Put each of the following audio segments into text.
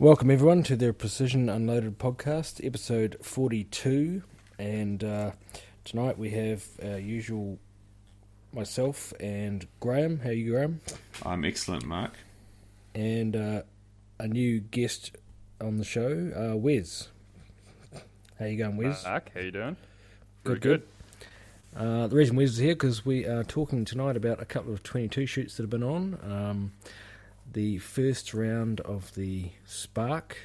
Welcome, everyone, to the Precision Unloaded podcast, episode 42. And uh, tonight we have our usual myself and Graham. How are you, Graham? I'm excellent, Mark. And uh, a new guest on the show, uh, Wes. How you going, Wes? Mark, how you doing? Good, Very good. Uh, the reason Wes is here because we are talking tonight about a couple of 22 shoots that have been on. Um, the first round of the Spark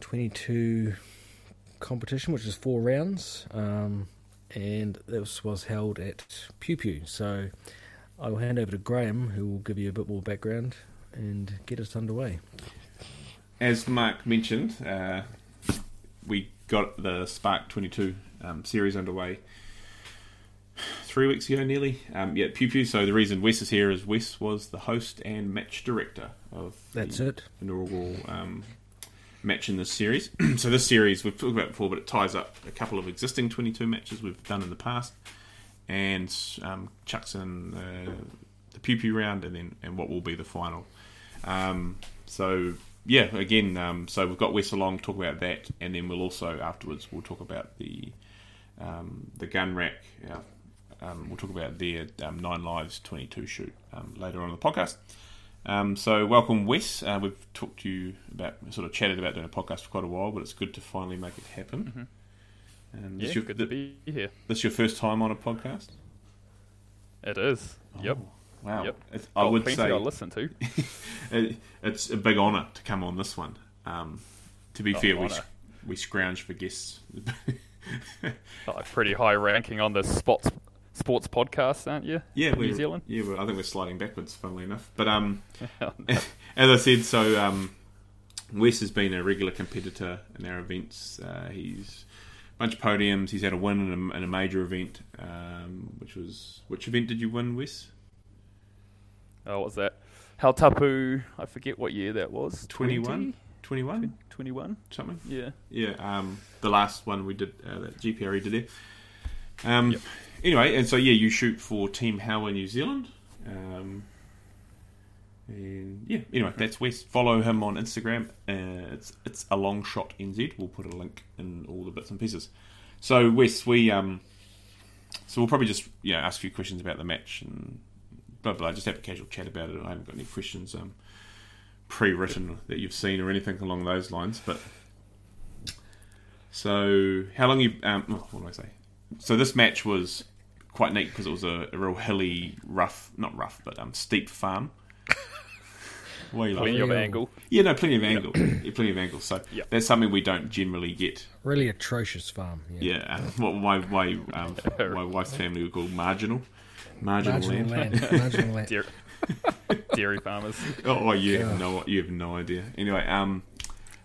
22 competition, which is four rounds, um, and this was held at Pew Pew. So I will hand over to Graham, who will give you a bit more background and get us underway. As Mark mentioned, uh, we got the Spark 22 um, series underway three weeks ago, nearly. Um, yeah, Pew Pew. So the reason Wes is here is Wes was the host and match director of That's the it. inaugural um, match in this series. so this series we've talked about before, but it ties up a couple of existing 22 matches we've done in the past, and um, chucks in uh, the Pew Pew round, and then and what will be the final. Um, so yeah, again, um, so we've got Wes along talk about that, and then we'll also afterwards we'll talk about the um, the gun rack. We'll talk about their um, Nine Lives 22 shoot um, later on in the podcast. Um, so, welcome, Wes. Uh, we've talked to you about, sort of chatted about doing a podcast for quite a while, but it's good to finally make it happen. Um, this, Yeah, your, good to be here. this your first time on a podcast? It is. Yep. Oh, wow. Yep. It's, I Got would say I listen to. it, it's a big honour to come on this one. Um, to be Oh, fair, we, we scrounge for guests. A pretty high ranking on the sports sports podcast, aren't you? Yeah, New Zealand. Yeah, well, I think we're sliding backwards, funnily enough. But um, as I said, so um, Wes has been a regular competitor in our events. Uh, he's a bunch of podiums. He's had a win in a, in a major event, um, which was which event did you win, Wes? oh, what was that? Hautapu. I forget what year that was. 21? 21, 21. something. Yeah. Yeah, um, the last one we did uh, that GPRE did there. Um, Yep. Anyway, and so yeah, you shoot for Team Howler New Zealand. Um, and yeah, anyway, that's Wes. Follow him on Instagram. Uh, it's it's a long shot NZ. We'll put a link in all the bits and pieces. So Wes, we um, so we'll probably just yeah ask a few questions about the match and blah blah. Just have a casual chat about it. I haven't got any questions um, pre-written that you've seen or anything along those lines, but. So, how long you? Um, oh, what do I say? So this match was quite neat because it was a, a real hilly, rough, not rough, but um, steep farm. Why are you Plenty laughing? of Real. angle. Yeah, no, plenty of angle. Yeah, plenty of angle. So Yep. that's something we don't generally get. Really atrocious farm. Yeah. Yeah, um, what my my um, my wife's family would call marginal, marginal, Marginal land. land. Marginal land. Dairy, dairy farmers. Oh, you have no, you have no idea. Anyway, um,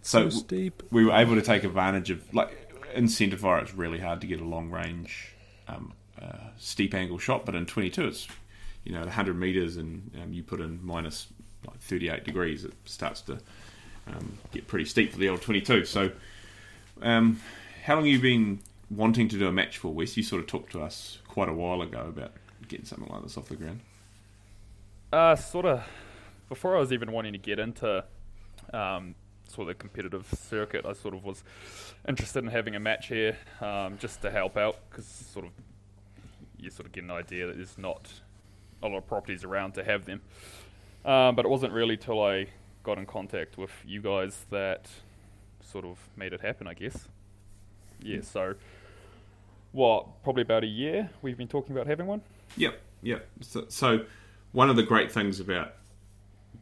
so So steep. we were able to take advantage of like in centre fire. It's really hard to get a long range, um, uh, steep angle shot, but in 22, it's you know 100 meters, and um, you put in minus like 38 degrees, it starts to um, get pretty steep for the old 22. So, um, how long have you been wanting to do a match for, Wes? You sort of talked to us quite a while ago about getting something like this off the ground. Uh, sort of. Before I was even wanting to get into um, sort of the competitive circuit, I sort of was interested in having a match here um, just to help out because sort of you sort of get an idea that there's not a lot of properties around to have them. Um, but it wasn't really till I got in contact with you guys that sort of made it happen, I guess. Yeah, so what? Probably about a year we've been talking about having one. Yep, yep. So, so one of the great things about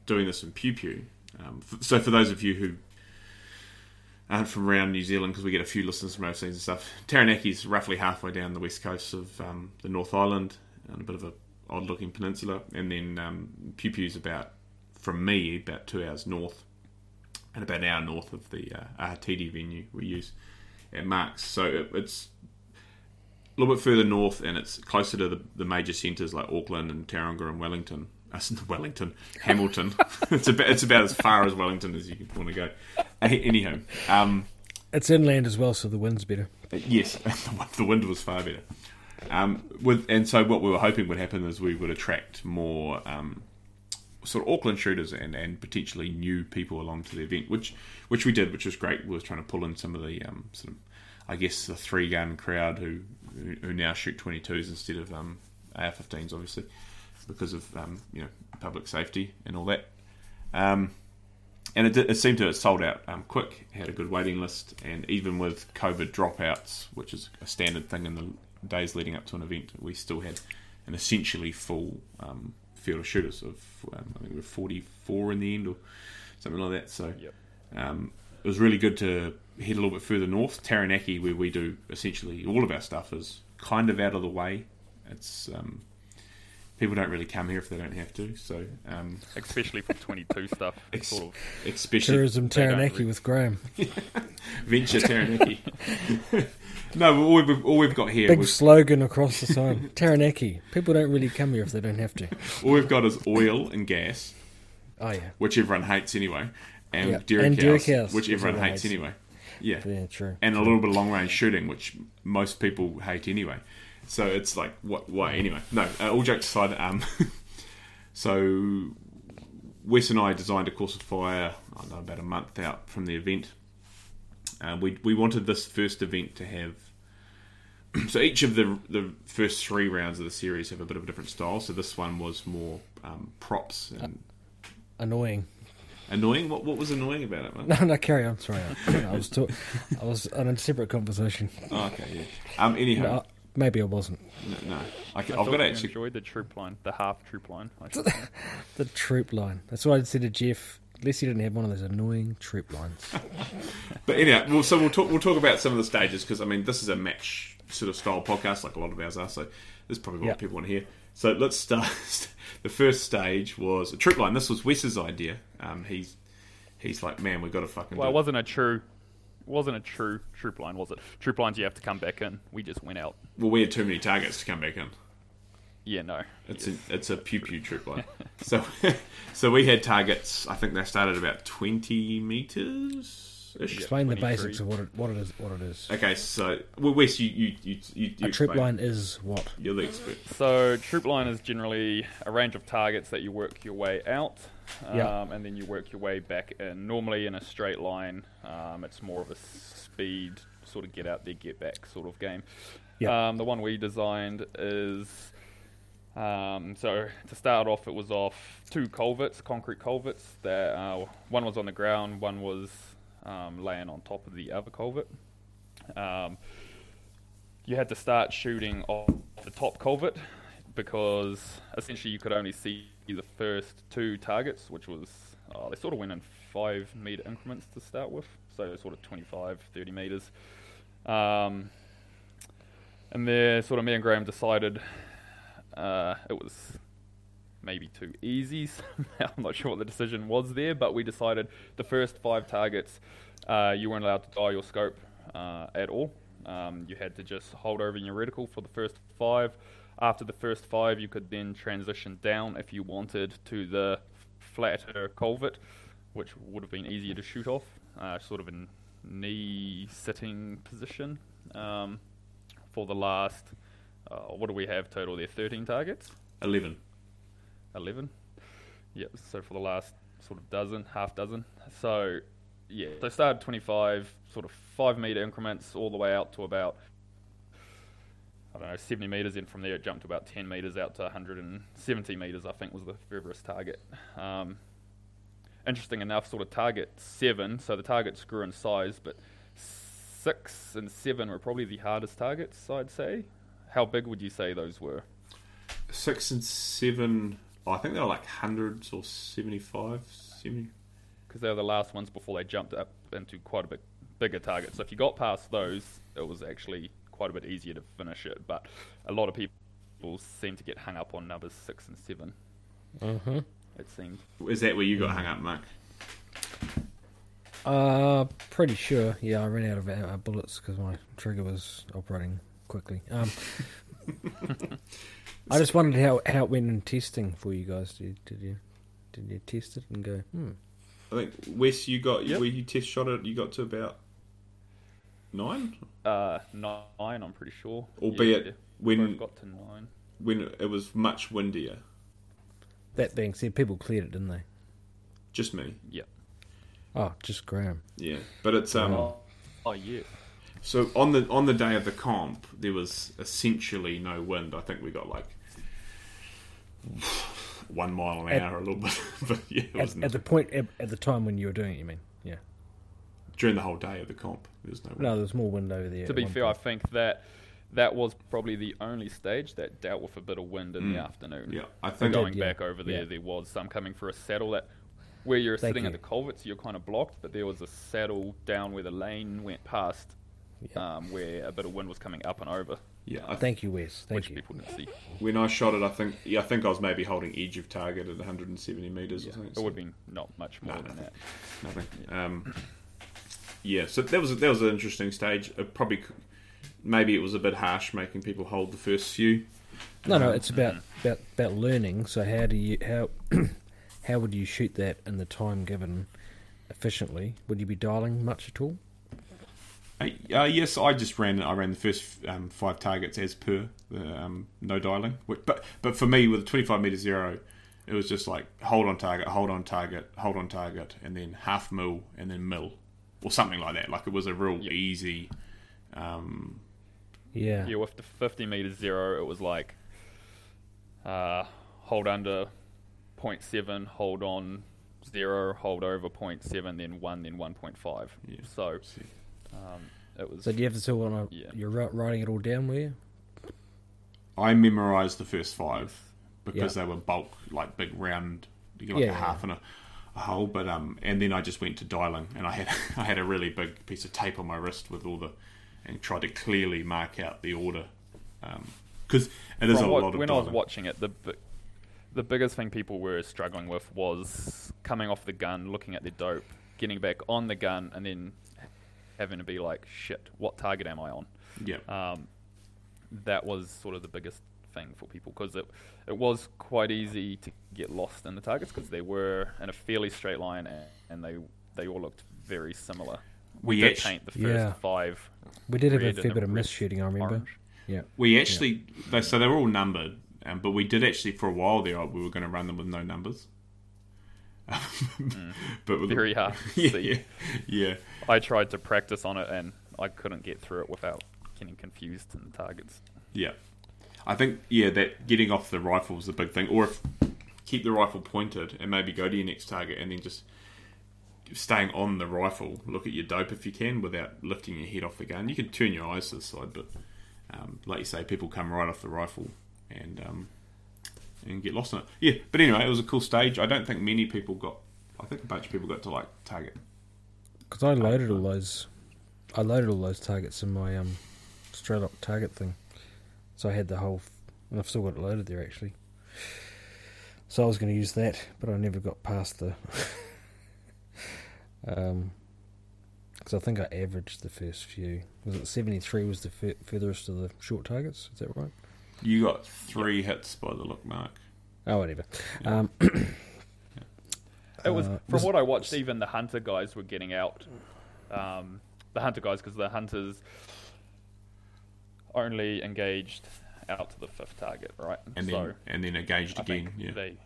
doing this in Pew Pew, um, f- so for those of you who aren't from around New Zealand, because we get a few listeners from overseas and stuff, Taranaki is roughly halfway down the west coast of um, the North Island, and a bit of a odd looking peninsula, and then um, Pew Pew's about, from me, about two hours north, and about an hour north of the uh, venue we use at Marks. So it, it's a little bit further north, and it's closer to the, the major centres like Auckland and Tauranga and Wellington. Uh, Wellington, Hamilton. it's about it's about as far as Wellington as you can want to go. Uh, Anyhow, um, It's inland as well, so the wind's better. yes, the wind was far better. Um, with and so what we were hoping would happen is we would attract more um, sort of Auckland shooters and, and potentially new people along to the event, which which we did, which was great. We were trying to pull in some of the um, sort of, I guess, the three gun crowd who who now shoot 22s instead of um, AR-15s, obviously, because of um, you know public safety and all that. Um, and it, it seemed to have sold out um, quick. Had a good waiting list, and even with COVID dropouts, which is a standard thing in the days leading up to an event, we still had an essentially full um, field of shooters. Of um, I think we were 44 in the end, or something like that. So Yep. um, it was really good to head a little bit further north. Taranaki, where we do essentially all of our stuff, is kind of out of the way. It's um, people don't really come here if they don't have to. So um, especially for 22 stuff. Ex- Sort of. especially Tourism They Taranaki re- with Graham. venture Taranaki. no, all we've, all we've got here, Big was, slogan across the sign. Taranaki. People don't really come here if they don't have to. all we've got is oil and gas, Oh yeah, which everyone hates anyway, and Yeah, Derek and House, Derek House, which which everyone everyone hates hates. anyway. Yeah, yeah, true. and a little bit of long range shooting, which most people hate anyway. So it's like, what? Why anyway? No, uh, all jokes aside. Um, so Wes and I designed a course of fire. I don't know about a month out from the event. Uh, we we wanted this first event to have. So each of the the first three rounds of the series have a bit of a different style. So this one was more um, props and Annoying. annoying. What what was annoying about it, man? No, no, carry on. Sorry, I, I was talk- I was on a separate conversation. Oh, okay, yeah. Um, anyhow, maybe I wasn't. no, no. I, I have got to you actually enjoyed the troop line, the half troop line. I should say. The troop line. That's what I said to Jeff. At least he didn't have one of those annoying troop lines. But anyhow, well, so we'll talk. We'll talk about some of the stages because I mean, this is a match sort of style podcast, like a lot of ours are. So this is probably what Yeah. people want to hear. So let's start. the first stage was a troop line. This was Wes's idea. Um, he's he's like, man, we've got to fucking. well, it wasn't a true, wasn't a true troop line, was it? Troop lines you have to come back in. We just went out. Well, we had too many targets to come back in. Yeah, no. It's a it's a pew pew troop line. so so we had targets. I think they started about twenty meters. Ish. Explain the basics of what it, what it is. What it is. Okay, so well, Wes, you you you, you, you A troop line is what? You're the expert. So troop line is generally a range of targets that you work your way out, um, Yeah. and then you work your way back in. Normally in a straight line, um, it's more of a speed sort of get out there, get back sort of game. Yeah. Um, the one we designed is um, so to start off, it was off two culverts, concrete culverts. That uh, one was on the ground, one was um, laying on top of the other culvert. Um, you had to start shooting off the top culvert because essentially you could only see the first two targets, which was uh, they sort of went in five meter increments to start with, so sort of 25, 30 meters. Um, and there, sort of, me and Graham decided uh, it was maybe too easy. I'm not sure what the decision was there, but we decided the first five targets uh, you weren't allowed to dial your scope uh, at all. Um, you had to just hold over in your reticle for the first five. After the first five, you could then transition down if you wanted to the flatter culvert, which would have been easier to shoot off, uh, sort of in knee sitting position. Um, for the last, uh, what do we have total there? 13 targets? Eleven. 11 yep so for the last sort of dozen half dozen. So yeah so started 25 sort of 5 meter increments all the way out to about i don't know 70 meters in. From there it jumped to about 10 meters out to 170 meters i think was the furthest target. Um, interesting enough sort of target 7 so the targets grew in size but 6 and 7 were probably the hardest targets i'd say. How big would you say those were? Six and seven. I think they were like hundreds or 75, 70. because they were the last ones before they jumped up into quite a bit bigger targets. So if you got past those, it was actually quite a bit easier to finish it. But a lot of people seem to get hung up on numbers six and seven. Mm-hmm. It seemed. Is that where you got hung up, Mark? Uh, pretty sure. Yeah, I ran out of uh, bullets because my trigger was operating quickly. Um, I just wondered how, how it went in testing for you guys. Did, did you did you test it and go? Hmm. I think Wes, you got Yep. where you test shot it. You got to about nine, Uh, nine, I'm pretty sure. albeit Yeah, when got to nine. when it was much windier. That being said, people cleared it, didn't they? Just me. Yeah. Oh, just Graham. Yeah, but it's um. Oh, oh yeah. So on the on the day of the comp, there was essentially no wind. I think we got like one mile an At- hour, a little bit, but yeah, it was At, at the point at, at the time when you were doing it, you mean? Yeah. during the whole day of the comp. There was no wind. No, there was more wind over there. To be one fair, I think that that was probably the only stage that dealt with a bit of wind in the Mm. afternoon. Yeah, I So think going yeah. back over there, Yeah. there was some coming for a saddle that where you're Thank sitting at you. the culverts, you're kind of blocked, but there was a saddle down where the lane went past, Yeah. um, where a bit of wind was coming up and over, yeah. I Thank you, Wes. Thank which you. people didn't see. when I shot it, I think yeah, I think I was maybe holding edge of target at 170 meters or Yeah, something. it would have been not much more No, than that. nothing. Um, yeah, so that was that was an interesting stage. It probably maybe it was a bit harsh making people hold the first few. No, no, Um, it's about about about learning. So how do you how how would you shoot that in the time given efficiently? Would you be dialing much at all? Uh, uh, yes, I just ran. I ran the first um, five targets as per the um, no dialing. But but for me with a 25 meter zero, it was just like hold on target, hold on target, hold on target, and then half mil and then mil or something like that. Like it was a real Yeah. easy. Um, Yeah. Yeah, with the 50 meters zero, it was like uh, hold under 0.7, hold on zero, hold over 0.7, then one, then 1.5. Yeah. So see. Um, it was. So do you have to all on a? Yeah. You're writing it all down, were you? I memorized the first five because Yeah. they were bulk, like big round. Like Yeah, a half and a, a whole, but um, and then I just went to dialing, and I had I had a really big piece of tape on my wrist with all the, and tried to clearly mark out the order, because it is from a what- lot of when I was watching it, the bi- the biggest thing people were struggling with was coming off the gun, looking at their dope, getting back on the gun, and then having to be like, shit, what target am I on? yeah, um, that was sort of the biggest thing for people because it it was quite easy to get lost in the targets because they were in a fairly straight line and, and they they all looked very similar. We did actu- paint the first Yeah. five. We did have a fair bit of red, miss shooting. I remember. orange. Yeah. we actually they, so they were all numbered, um, but we did actually for a while there we were going to run them with no numbers. but with Very hard to yeah, see. yeah, yeah. I tried to practice on it and I couldn't get through it without getting confused in the targets. Yeah, I think yeah that getting off the rifle was the big thing, or if keep the rifle pointed and maybe go to your next target and then just staying on the rifle. Look at your dope if you can without lifting your head off the gun. You can turn your eyes to the side, but um, like you say, people come right off the rifle and um, and get lost in it. Yeah, but anyway, it was a cool stage. I don't think many people got. I think a bunch of people got to like target. Because I loaded all those, I loaded all those targets in my um, straight up target thing. So I had the whole, and I've still got it loaded there actually. So I was going to use that, but I never got past the. um, because I think I averaged the first few. Was it seventy three? Was the fur- furthest of the short targets? Is that right? You got three hits by the look, Mark. Oh, whatever. Yeah. Um, It was Uh, from was- what I watched. Even the hunter guys were getting out. Um, the hunter guys, because the hunters only engaged out to the fifth target, right? And so then and then engaged I again. Yeah. they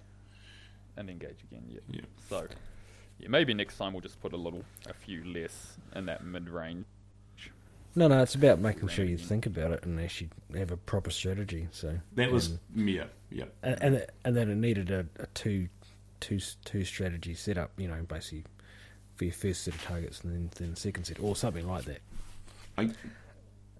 and engage again. Yeah. Yeah. So yeah, maybe next time we'll just put a little, a few less in that mid range. No, no, it's about making sure you think about it and actually have a proper strategy. So That was and- yeah, yeah. and and, it- and then it needed a, a two, two, two strategy setup. You know, basically for your first set of targets and then then the second set or something like that. I,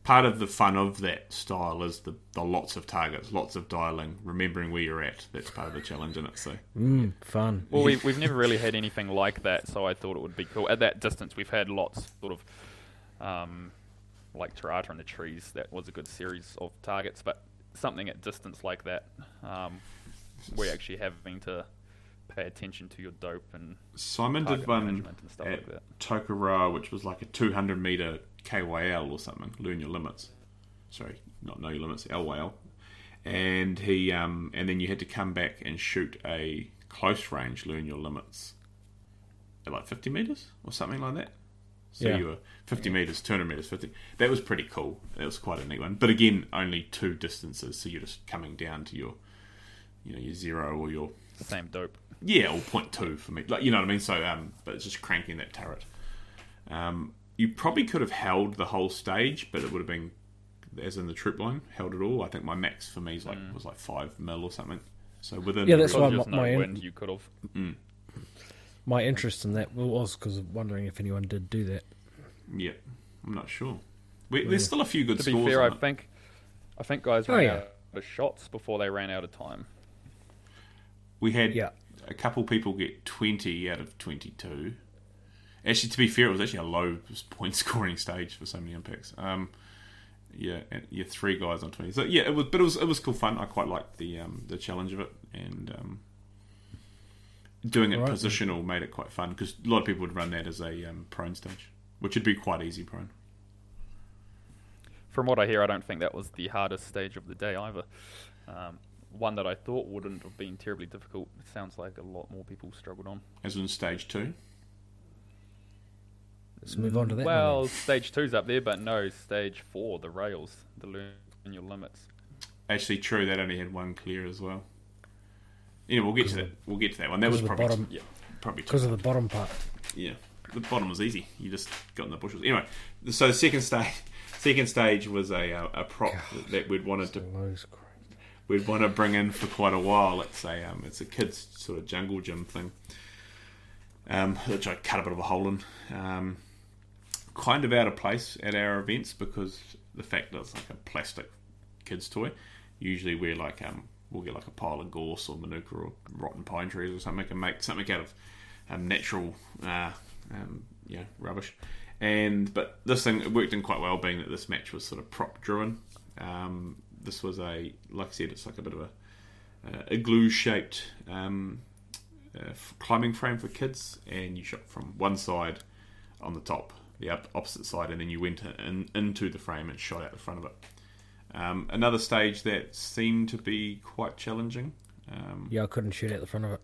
part of the fun of that style is the, the lots of targets, lots of dialing, remembering where you're at. That's part of the challenge in it. So Mm, fun. Well, we, we've never really had anything like that, so I thought it would be cool. At that distance, we've had lots, sort of, um, like Tarata and the trees. That was a good series of targets, but something at distance like that, um, we're actually having to pay attention to your dope and Simon did one management and stuff at like that. Tokoroa, which was like a 200 meter KYL or something. Learn your limits. Sorry, not know your limits. LYL. And he um, and then you had to come back and shoot a close range. Learn your limits. At like 50 meters or something like that. So Yeah. you were 50 meters, 200 meters, 50. That was pretty cool. That was quite a neat one. But again, only two distances. So you're just coming down to your, you know, your zero or your Same dope. Yeah, or point two for me. Like you know what I mean. So, um, but it's just cranking that turret. Um, you probably could have held the whole stage, but it would have been, as in the troop line, held it all. I think my max for me is like was like five mil or something. So within Yeah, that's why there's my- no my- wind, you could have. My interest in that was because of wondering if anyone did do that. yeah, I'm not sure. We, there's still a few good To be scores. fair, I it. think, I think guys Oh, ran yeah. out of shots before they ran out of time. We had Yeah. a couple people get 20 out of 22. Actually, to be fair, it was actually a low point scoring stage for so many impacts. Um, yeah, and, yeah, three guys on 20. So yeah, it was, but it was it was cool fun. I quite liked the um, the challenge of it, and um, doing it Alright. positional made it quite fun because a lot of people would run that as a um, prone stage, which would be quite easy prone. From what I hear, I don't think that was the hardest stage of the day either. Um, one that I thought wouldn't have been terribly difficult. It sounds like a lot more people struggled on. As in stage two. Let's move on to that. Well, then. stage two's up there, but no, stage four, the rails, the learn your limits. Actually, true. That only had one clear as well. Yeah, we'll get to that. We'll get to that one. That was Because of the probably bottom- yeah, probably because of the bottom part. Yeah, the bottom was easy. You just got in the bushes. Anyway, so the second stage, second stage was a uh, a prop that we'd wanted to we'd want to bring in for quite a while. Let's say um, it's a kids sort of jungle gym thing, um, which I cut a bit of a hole in. Um, kind of out of place at our events because the fact that it's like a plastic kids toy. Usually we're like um, we'll get like a pile of gorse or manuka or rotten pine trees or something and make something out of um, natural uh, um, know, rubbish. And but this thing it worked in quite well, being that this match was sort of prop driven. Um, this was a like I said, it's like a bit of a uh, glue shaped um, uh, climbing frame for kids, and you shot from one side on the top, the opposite side, and then you went in, into the frame and shot out the front of it. Um, another stage that seemed to be quite challenging. Um, Yeah, I couldn't shoot out the front of it.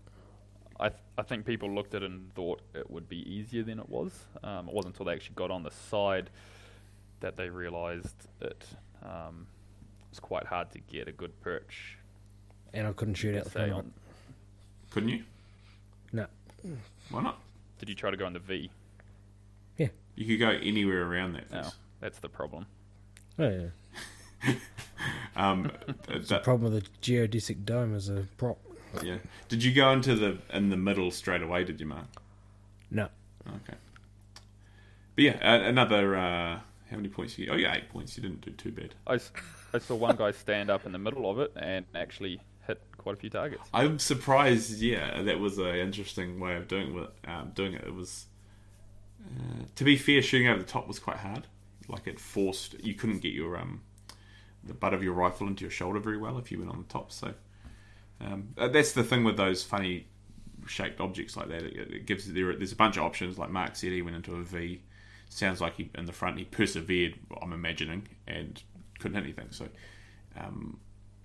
I, th- I think people looked at it and thought it would be easier than it was. Um, it wasn't until they actually got on the side that they realised it um, was quite hard to get a good perch. And I couldn't shoot out the say, front of it. on- couldn't you? No. Why not? Did you try to go on the V? Yeah. You could go anywhere around that. No, that's the problem. Oh, yeah. Um, The problem with the geodesic dome is a prop. yeah. Did you go into the in the middle straight away? Did you, Mark? No. Okay. But yeah, a- another. Uh, how many points? You, oh yeah, eight points. You didn't do too bad. I saw one guy stand up in the middle of it and actually hit quite a few targets. I'm surprised. Yeah, that was an interesting way of doing it. Um, doing it. It was. Uh, to be fair, shooting over the top was quite hard. Like it forced you couldn't get your um, the butt of your rifle into your shoulder very well if you went on the top. So um, uh, that's the thing with those funny shaped objects like that. It, it gives there, there's a bunch of options. Like Mark said, he went into a V. Sounds like he in the front he persevered. I'm imagining and couldn't hit anything. So um,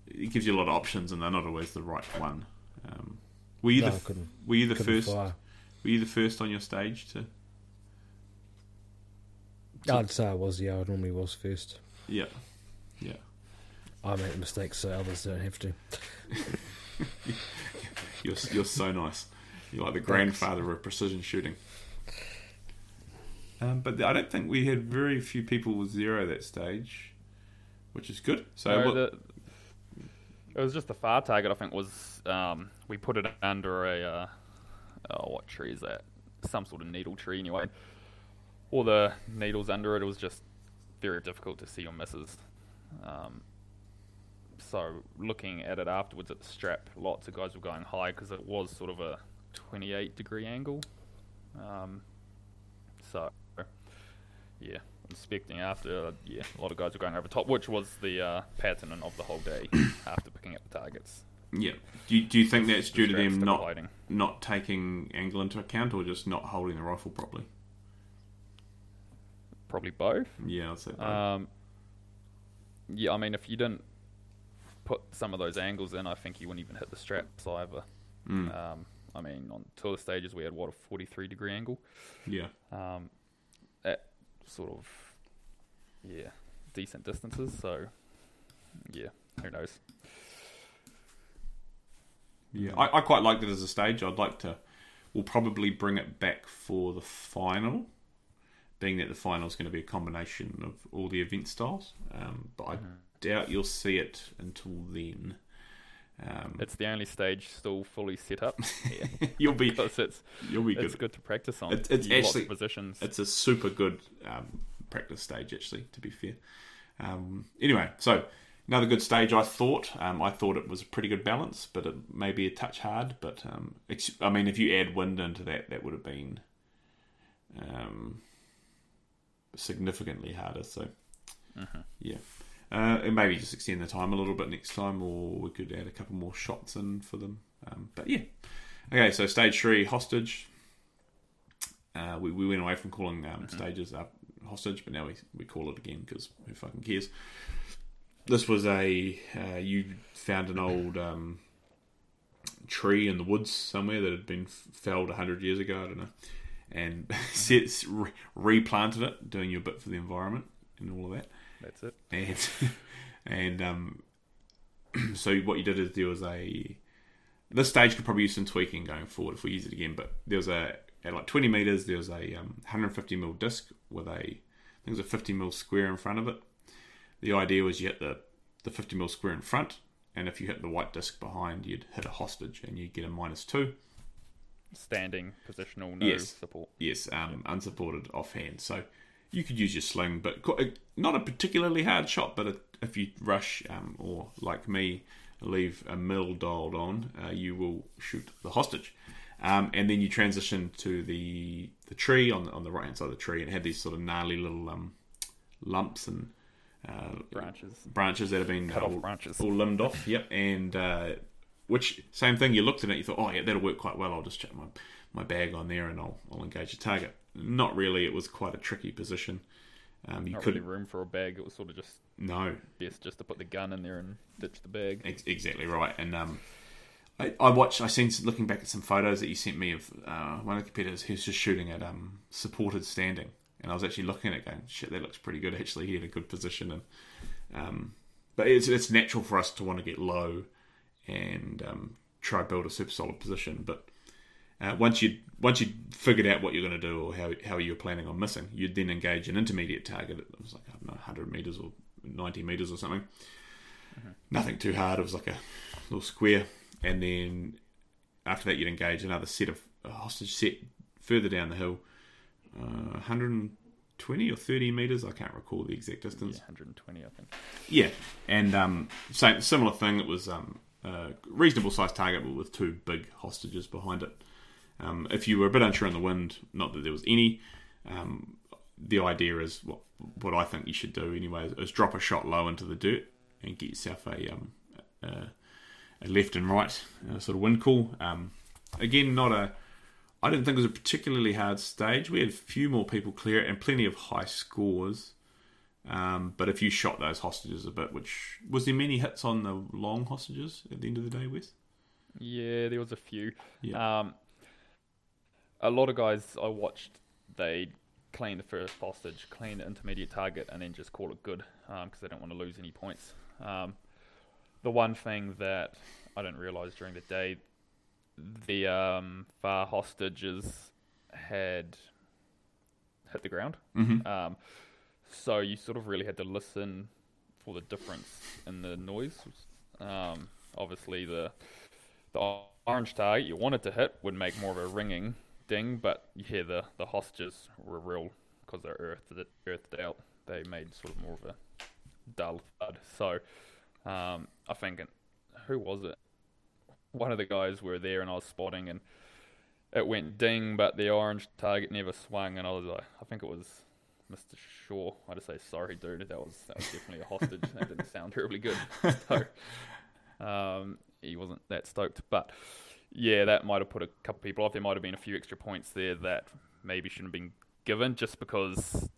it gives you a lot of options, and they're not always the right one. Um, were you No, the I f- couldn't- were you the first? fire. Were you the first on your stage to? I'd say I was, yeah, I normally was first. Yeah, yeah. I make mistakes so others don't have to. You're you're so nice. You're like the grandfather of precision shooting. Um, but I don't think we had very few people with zero that stage, which is good. So No, what- the, it was just the far target. I think was um, we put it under a uh, oh, what tree is that? Some sort of needle tree anyway. All the needles under it. It was just very difficult to see your misses. Um, so looking at it afterwards at the strap, lots of guys were going high because it was sort of a 28 degree angle. Um, so yeah, inspecting after, uh, yeah, a lot of guys were going over top, which was the uh, pattern of the whole day after picking up the targets. yeah. Do you, do you think that's The due to them not lighting. not taking angle into account, or just not holding the rifle properly? Probably both. Yeah, I'd say. both. Um, yeah, I mean, if you didn't put some of those angles in, I think you wouldn't even hit the straps either. Mm, Um, I mean, on two of the stages, we had what a 43 degree angle. yeah. Um, at sort of, yeah, decent distances. So, yeah, who knows? Yeah, I, I quite liked it as a stage. I'd like to. We'll probably bring it back for the final, being that the final is going to be a combination of all the event styles. Um, but I doubt you'll see it until then. Um, It's the only stage still fully set up. You'll be because it's you'll be good. it's good. to practice on. It's- it's You- actually- positions. It's a super good um, practice stage, actually. To be fair. Um, anyway, so another good stage. I thought. Um, I thought it was a pretty good balance, but it may be a touch hard. But um, I mean, if you add wind into that, that would have been um, significantly harder. So yeah. Uh, and maybe just extend the time a little bit next time, or we could add a couple more shots in for them. Um, but yeah. Okay, so stage three, hostage. Uh, we, we went away from calling um, stages up hostage, but now we, we call it again because who fucking cares? This was a uh, you found an old um, tree in the woods somewhere that had been felled hundred years ago. I don't know, and set, re- replanted it, doing your bit for the environment and all of that That's it. and and um, so what you did is there was a this stage could probably use some tweaking going forward if we use it again. But there was a at like 20 meters, there was a um, 150 mil disc with a I think it was a 50 mil square in front of it. The idea was you hit the the 50 mil square in front, and if you hit the white disc behind, you'd hit a hostage and you'd get a minus two. Standing positional, no Yes. support. Yes, um, unsupported offhand. So you could use your sling, but not a particularly hard shot. But if you rush um, or like me, leave a mill dialed on, uh, you will shoot the hostage. Um, and then you transition to the the tree on the, on the right hand side of the tree, and it had these sort of gnarly little um, lumps and uh, Branches. branches that have been Cut uh, off all, branches. all limbed off. Yep, and uh, which same thing. You looked at it, you thought, oh yeah, that'll work quite well. I'll just chuck my my bag on there and I'll I'll engage the target. Not really. It was quite a tricky position. Um, you Not couldn't. really room for a bag. It was sort of just No, best just to put the gun in there and ditch the bag. ex- exactly right. And um, I, I watched. I seen looking back at some photos that you sent me of uh, one of the competitors. He was just shooting at um supported standing, and I was actually looking at it going, shit, that looks pretty good. Actually, he had a good position, and um, but it's it's natural for us to want to get low and um, try build a super solid position, but. Uh, once you once you figured out what you're going to do or how how you're planning on missing, you'd then engage an intermediate target. It was like I don't know, 100 meters or 90 meters or something. Nothing too hard. It was like a little square, and then after that, you'd engage another set of hostage set further down the hill, uh, 120 or 30 meters. I can't recall the exact distance. Yeah, distance. 120, I think. Yeah, and um, same similar thing. It was um, a reasonable sized target, but with two big hostages behind it. Um, if you were a bit unsure on the wind, not that there was any, um, the idea is what what I think you should do anyway is, is drop a shot low into the dirt and get yourself a um, a, a left and right uh, sort of wind call. Um, again, not a. I didn't think it was a particularly hard stage. We had a few more people clear it and plenty of high scores. Um, but if you shot those hostages a bit, which was there many hits on the long hostages at the end of the day, Wes? Yeah, there was a few. Yeah. Um, a lot of guys I watched, they clean the first hostage, clean the intermediate target, and then just call it good because they don't want to lose any points. Um, the one thing that I didn't realize during the day, the um, far hostages had hit the ground. Mm-hmm. Um, so you sort of really had to listen for the difference in the noise. Um, obviously, the the orange target you wanted to hit would make more of a ringing ding, but yeah, the the hostages were real because they're earthed earthed out. They made sort of more of a dull thud. So um, I think who was it? One of the guys were there, and I was spotting, and it went ding, but the orange target never swung, and I was like, I think it was Mr. Shaw. I just say sorry, dude. That was that was definitely a hostage. that didn't sound terribly good. So um, he wasn't that stoked, but yeah, that might have put a couple people off. There might have been a few extra points there that maybe shouldn't have been given, just because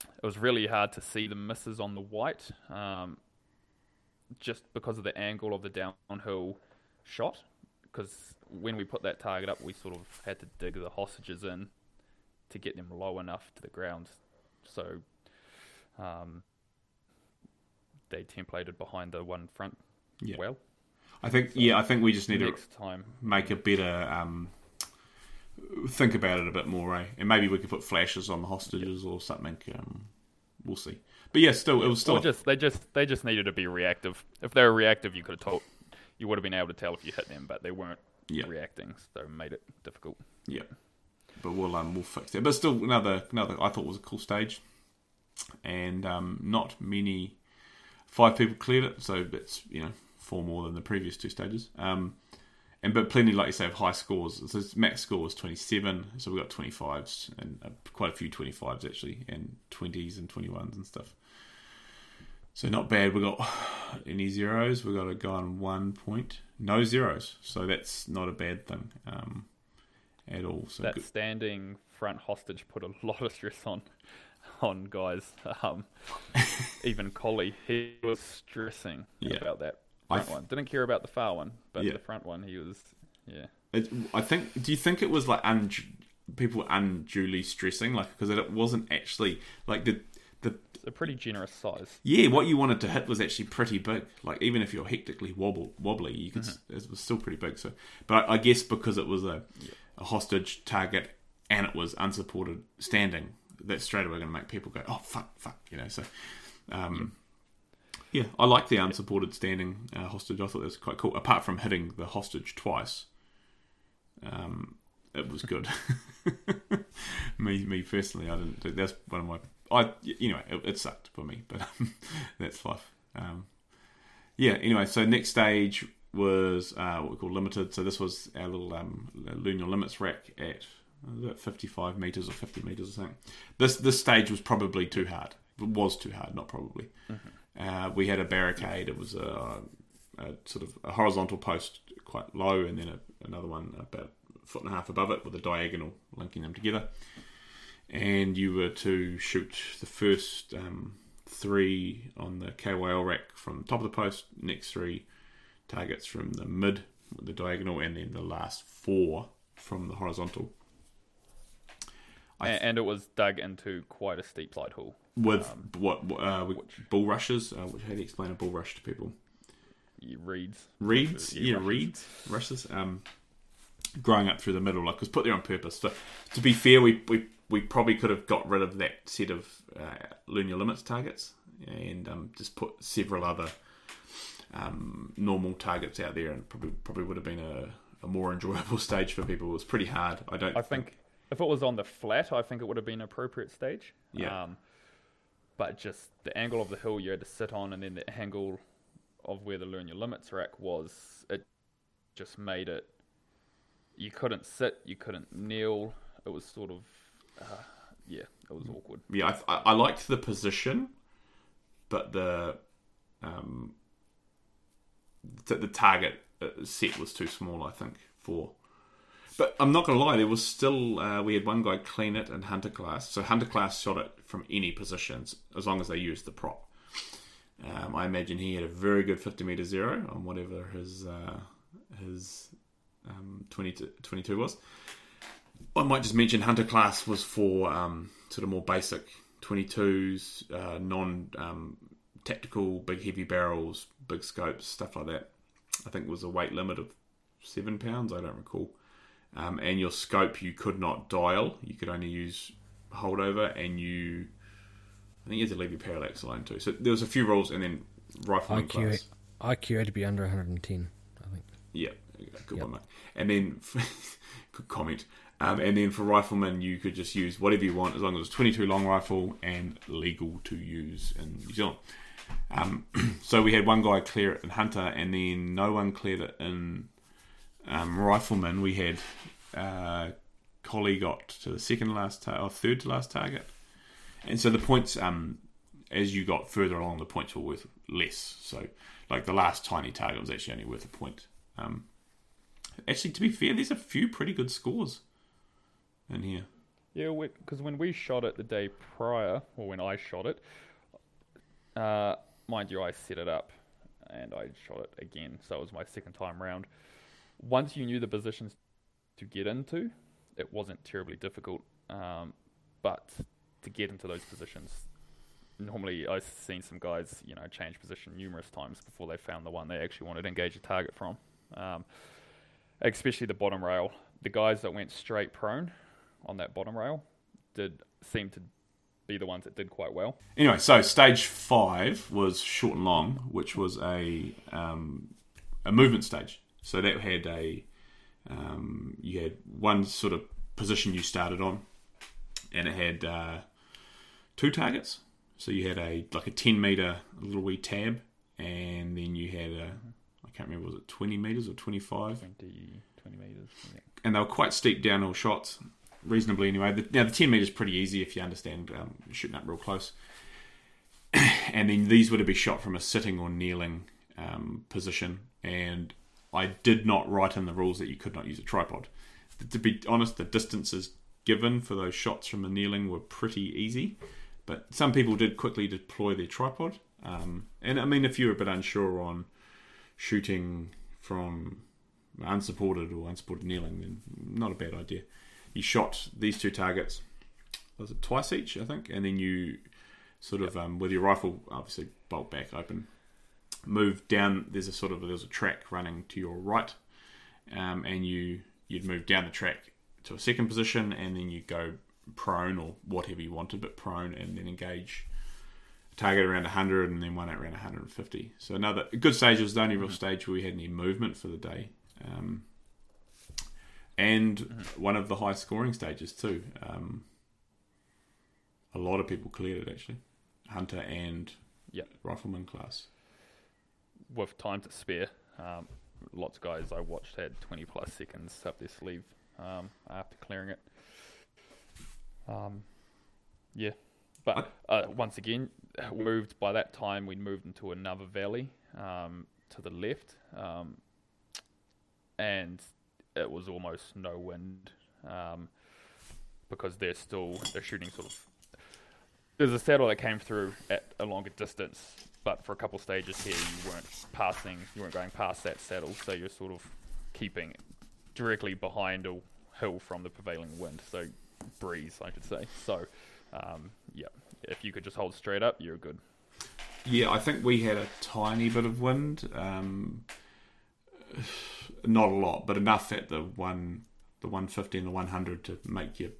it was really hard to see the misses on the white, um, just because of the angle of the downhill shot. Because when we put that target up, we sort of had to dig the hostages in to get them low enough to the ground, so um, they templated behind the one front Yeah. well. I think yeah, I think we just need to time, make a better um, think about it a bit more, eh? And maybe we could put flashes on the hostages or something. Um, we'll see. But yeah, still, it was still just they just they just needed to be reactive. If they were reactive, you could have told, you would have been able to tell if you hit them, but they weren't Yeah. reacting, so it made it difficult. yeah. But we'll um, we'll fix it. But still, another another I thought was a cool stage, and um, not many. Five people cleared it, so it's you know four more than the previous two stages. Um, and but plenty, like you say, of high scores. So max score was twenty seven, so we got twenty fives and uh, quite a few twenty fives actually, and twenties and twenty ones and stuff. So not bad. We got any zeros. We got a guy on one point, no zeros. So that's not a bad thing um, at all. So that good. standing front hostage put a lot of stress on on guys. Um, even Collie, he was stressing Yeah. about that I th- one. Didn't care about the far one, but Yeah. the front one, he was yeah. It, I think. Do you think it was like un, people unduly stressing, like because it wasn't actually like the the It's a pretty generous size. yeah what you wanted to hit was actually pretty big. Like even if you're hectically wobble wobbly, you could s it was still pretty big. So, but I, guess because it was a a hostage target and it was unsupported standing, that's straight away going to make people go, oh fuck, fuck, you know. So, um, yeah, I like the unsupported standing uh, hostage. I thought that was quite cool. Apart from hitting the hostage twice, um, it was good. me, me personally, I didn't. That's one of my. I anyway, it, it sucked for me, but that's life. Um, yeah. Anyway, so next stage was uh, what we call limited. So this was our little um, learn your limits rack at it 55 meters or 50 meters or something. This this stage was probably too hard. It was too hard, not probably. Uh, we had a barricade. It was a, a sort of a horizontal post quite low, and then a, another one about a foot and a half above it with a diagonal linking them together. And you were to shoot the first um, three on the KYL rack from the top of the post, next three targets from the mid with the diagonal, and then the last four from the horizontal. And, and it was dug into quite a steep slide hole. With what uh, with bull rushes? Uh, which, how do you explain a bull rush to people? You reads. reeds, Yeah, yeah, rushes. reeds, rushes. Um, growing up through the middle, like was put there on purpose. So, to be fair, we, we we probably could have got rid of that set of uh, learn your limits targets and um, just put several other um, normal targets out there, and probably probably would have been a, a more enjoyable stage for people. It was pretty hard. I don't. I think if it was on the flat, I think it would have been an appropriate stage. Yeah. Um, but just the angle of the hill you had to sit on, and then the angle of where the learn your limits rack was, it just made it. You couldn't sit, you couldn't kneel. It was sort of, uh, yeah, it was awkward. yeah, I, I, liked the position, but the um, the, the target uh, set was too small. I think for. But I'm not gonna lie, there was still uh, we had one guy clean it in hunter class. So hunter class shot it from any positions as long as they used the prop. Um, I imagine he had a very good 50 meter zero on whatever his uh, his um, 22, 22 was. I might just mention Hunter class was for um, sort of more basic 22s, uh, non um, tactical, big heavy barrels, big scopes, stuff like that. I think was a weight limit of seven pounds. I don't recall. Um, and your scope you could not dial. You could only use holdover, and you. I think you had to leave your parallax alone too. So there was a few rules, and then rifleman IQ, class. IQ had to be under 110, I think. Yeah, good Yep. one, mate. And then, good comment. Um, and then for riflemen, you could just use whatever you want as long as it's 22 long rifle and legal to use in New Zealand. Um, so we had one guy clear it in Hunter, and then no one cleared it in um, Rifleman. We had uh, Collie got to the second last or third to last target, and so the points um, as you got further along, the points were worth less. So like the last tiny target was actually only worth a point. Um, actually, to be fair, there's a few pretty good scores in here. Yeah, because when we shot it the day prior, or when I shot it, uh, mind you, I set it up and I shot it again, so it was my second time round. Once you knew the positions to get into, it wasn't terribly difficult, um, but to get into those positions normally I've seen some guys, you know, change position numerous times before they found the one they actually wanted to engage a target from. Um, especially the bottom rail. The guys that went straight prone on that bottom rail did seem to be the ones that did quite well. Anyway, so stage five was short and long, which was a um, a movement stage. So that had a um, you had one sort of position you started on, and it had uh, two targets. So you had a like a ten meter little wee tab, and then you had a I can't remember was it twenty meters or twenty five, 20, 20 meters. Yeah. and they were quite steep downhill shots, reasonably anyway. The, now the ten meters pretty easy if you understand um, shooting up real close, and then these were to be shot from a sitting or kneeling um, position. And I did not write in the rules that you could not use a tripod. To be honest, the distances given for those shots from the kneeling were pretty easy, but some people did quickly deploy their tripod. Um, and I mean, if you're a bit unsure on shooting from unsupported or unsupported kneeling, then not a bad idea. You shot these two targets, was it twice each, I think, and then you sort of um, with your rifle obviously bolt back open, move down. There's a sort of there's a track running to your right, um, and you you'd move down the track to a second position, and then you go prone or whatever you wanted, but prone, and then engage target around 100 and then one at around 150. So another a good stage. It was the only real stage where we had any movement for the day. Um, and one of the high scoring stages too. Um, a lot of people cleared it actually, hunter and Yep. rifleman class. With time to spare, um, lots of guys I watched had 20 plus seconds up their sleeve um, after clearing it. Um, yeah, but uh, once again, moved by that time. We'd moved into another valley um, to the left, um, and it was almost no wind um, because they're still they're shooting sort of. There's a saddle that came through at a longer distance, but for a couple stages here, you weren't passing, you weren't going past that saddle, so you're sort of keeping directly behind a hill from the prevailing wind, so breeze, I should say. So, um, yeah, if you could just hold straight up, you're good. Yeah, I think we had a tiny bit of wind, um, not a lot, but enough at the one, the one fifty and the one hundred to make you.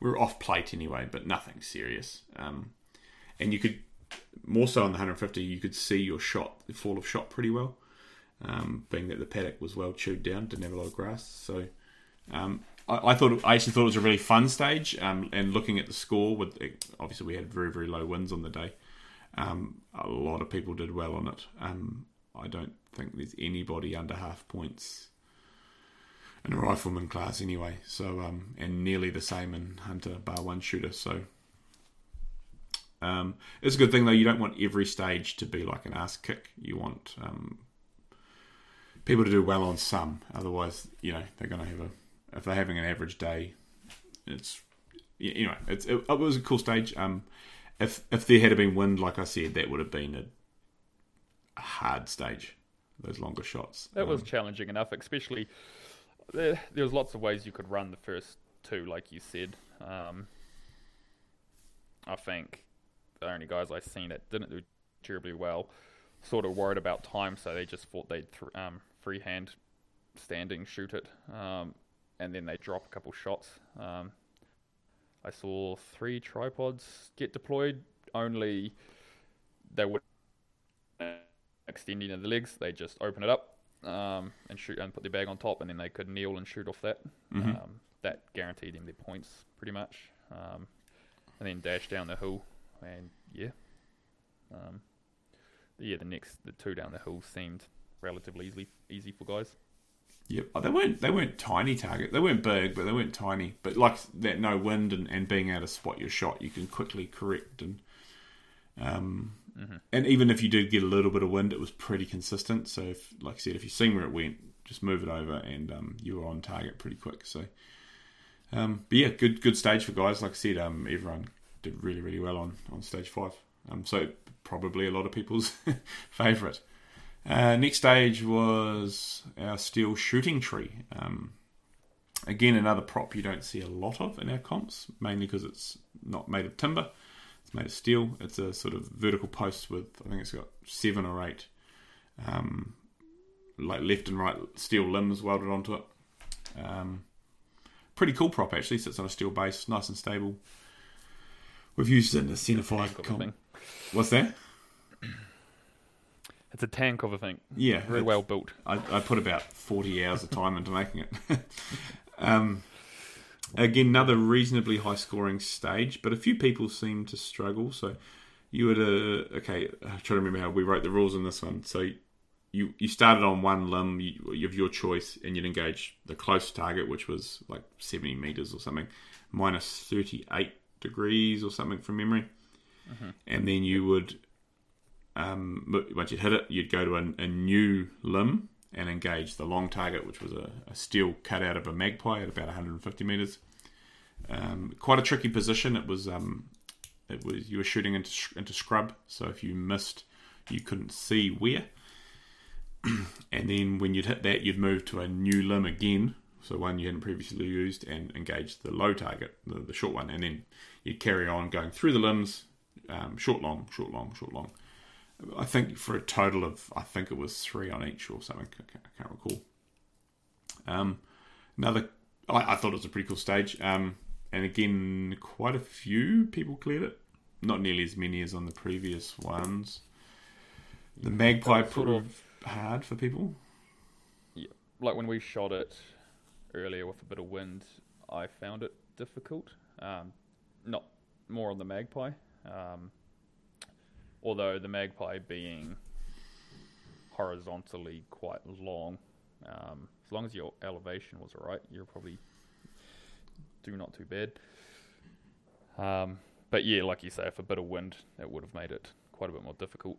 We are off plate anyway, but nothing serious. Um, and you could more so on the hundred fifty, you could see your shot, the fall of shot, pretty well. Um, being that the paddock was well chewed down, didn't have a lot of grass, so um, I, I thought I actually thought it was a really fun stage. Um, and looking at the score, with obviously we had very very low winds on the day. Um, a lot of people did well on it. Um, I don't think there's anybody under half points in a rifleman class anyway. So um, and nearly the same in hunter bar one shooter. So um, it's a good thing though. You don't want every stage to be like an ass kick. You want um, people to do well on some. Otherwise, you know they're going to have a if they're having an average day. It's you know it's it, it was a cool stage. Um, if if there had been wind, like I said, that would have been a, a hard stage. Those longer shots. That was Um, challenging enough, especially there, there was lots of ways you could run the first two, like you said. Um, I think the only guys I've seen that didn't do terribly well sort of worried about time, so they just thought they'd th- um, freehand standing shoot it, um, and then they drop a couple shots. Um, I saw three tripods get deployed. Only they would extending the legs. They just open it up um, and shoot and put their bag on top, and then they could kneel and shoot off that. Mhm. Um, that guaranteed them their points pretty much. Um, and then dash down the hill, and yeah, um, yeah. The next, the two down the hill seemed relatively easy easy for guys. Yep. Oh, they weren't they weren't tiny target. They weren't big, but they weren't tiny. But like that, no wind and, and being able to spot your shot, you can quickly correct and um and even if you did get a little bit of wind, it was pretty consistent. So if like I said, if you seen where it went, just move it over and um, you were on target pretty quick. So um, but yeah, good good stage for guys. Like I said, um, everyone did really really well on on stage five. Um, so probably a lot of people's favourite. Uh, next stage was our steel shooting tree. Um, again, another prop you don't see a lot of in our comps, mainly because it's not made of timber. It's made of steel. It's a sort of vertical post with I think it's got seven or eight, um, like left and right steel limbs welded onto it. Um, pretty cool prop actually. Sits on a steel base, nice and stable. We've used it in the Centerfire. Tank of a comp- thing. What's that? It's a tank of a thing. Yeah, Very well built. I, I put about 40 hours of time into making it. um, again, another reasonably high scoring stage, but a few people seem to struggle. So you would, uh, okay, I'm trying to remember how we wrote the rules on this one. So you, you started on one limb you, of your choice and you'd engage the close target, which was like 70 meters or something, minus 38 degrees or something from memory. And then you would um, once you'd hit it, you'd go to a, a new limb and engage the long target, which was a, a steel cut out of a magpie at about 150 meters. Um, quite a tricky position. It was um, it was you were shooting into into scrub, so if you missed, you couldn't see where. and then when you'd hit that, you'd move to a new limb again, so one you hadn't previously used, and engage the low target, the, the short one, and then you'd carry on going through the limbs, um, short, long, short, long, short, long. I think for a total of I think it was three on each or something. I can't, I can't recall. Um, another, I, I thought it was a pretty cool stage. Um, and again, quite a few people cleared it. Not nearly as many as on the previous ones. The magpie Sort proved hard for people. Like when we shot it earlier with a bit of wind, I found it difficult. Um, not more on the magpie. Um, although the magpie being horizontally quite long, um, as long as your elevation was alright, you're probably do not too bad. Um, but yeah, like you say, if a bit of wind, it would have made it quite a bit more difficult.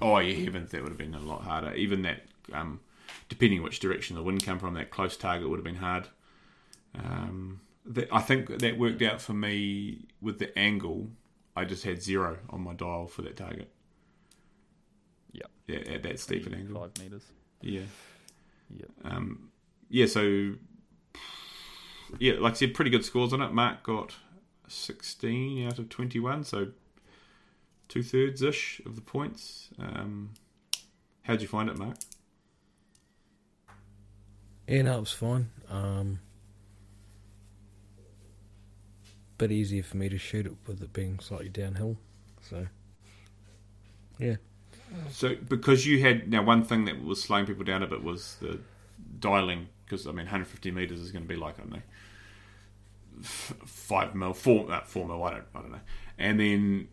Oh yeah, heavens, that would have been a lot harder. Even that, um, depending which direction the wind came from, that close target would have been hard. Um, that, I think that worked out for me with the angle. I just had zero on my dial for that target. Yep. Yeah, at that steep an angle. Five meters. Yeah. Yep. Um, yeah, so yeah, like I said, pretty good scores on it. Mark got sixteen out of twenty-one, so two thirds ish of the points. Um, how'd you find it, Mark? It was fine. Um, bit easier for me to shoot it with it being slightly downhill. So, yeah. So because you had now one thing that was slowing people down a bit was the dialing because I mean 150 meters is going to be like I don't know five mil, four uh, four mil. I don't I don't know. And then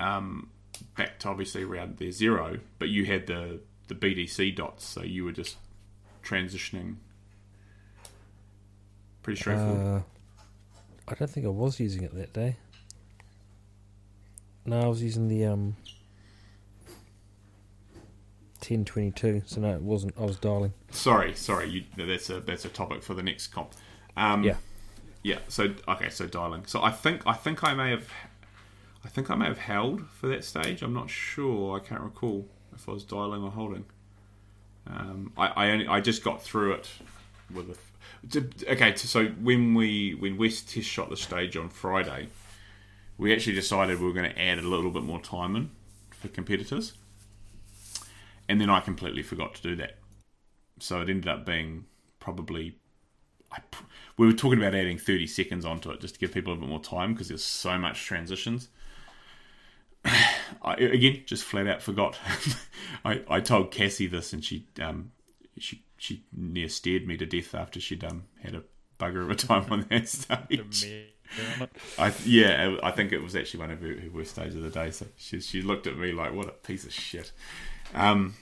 um, back to obviously around there zero, but you had the the BDC dots, so you were just transitioning pretty straightforward. Uh, I don't think I was using it that day. No, I was using the um, 1022, so no, it wasn't. I was dialing. Sorry, sorry. You, that's a that's a topic for the next comp. Um, Yeah. Yeah. So okay. So dialing. So I think I think I may have, I think I may have held for that stage. I'm not sure. I can't recall if I was dialing or holding. Um, I I, only, I just got through it with a. Okay. So when we when West test shot the stage on Friday, we actually decided we were going to add a little bit more time in for competitors, and then I completely forgot to do that. So it ended up being probably. I, we were talking about adding 30 seconds onto it just to give people a bit more time because there's so much transitions. I, again, just flat out forgot. I, I told Cassie this and she um, she she near stared me to death after she'd um, had a bugger of a time on that stage. I yeah, I think it was actually one of her, her worst days of the day. So she she looked at me like, "What a piece of shit." Um,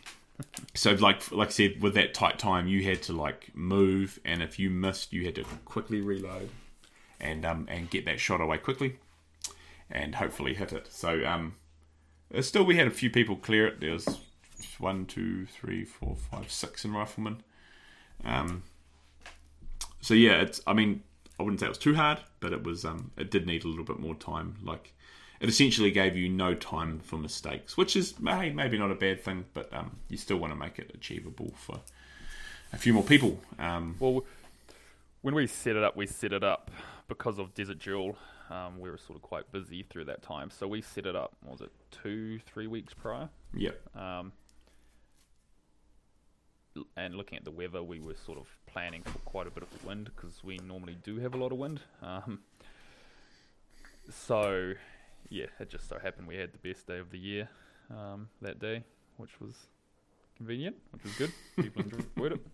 so like like I said, with that tight time, you had to like move, and if you missed, you had to quickly reload and um and get that shot away quickly, and hopefully hit it. So um, still we had a few people clear it. There was one, two, three, four, five, six in rifleman. Um, so yeah, it's I mean I wouldn't say it was too hard, but it was um it did need a little bit more time. Like it essentially gave you no time for mistakes, which is hey, maybe not a bad thing, but um you still want to make it achievable for a few more people. Um, Well, when we set it up, we set it up because of Desert Jewel. Um, we were sort of quite busy through that time. So we set it up. Was it two, three weeks prior? Yeah. Um, and looking at the weather, we were sort of planning for quite a bit of wind because we normally do have a lot of wind. Um, so, yeah, it just so happened we had the best day of the year um, that day, which was convenient, which was good. People enjoyed it.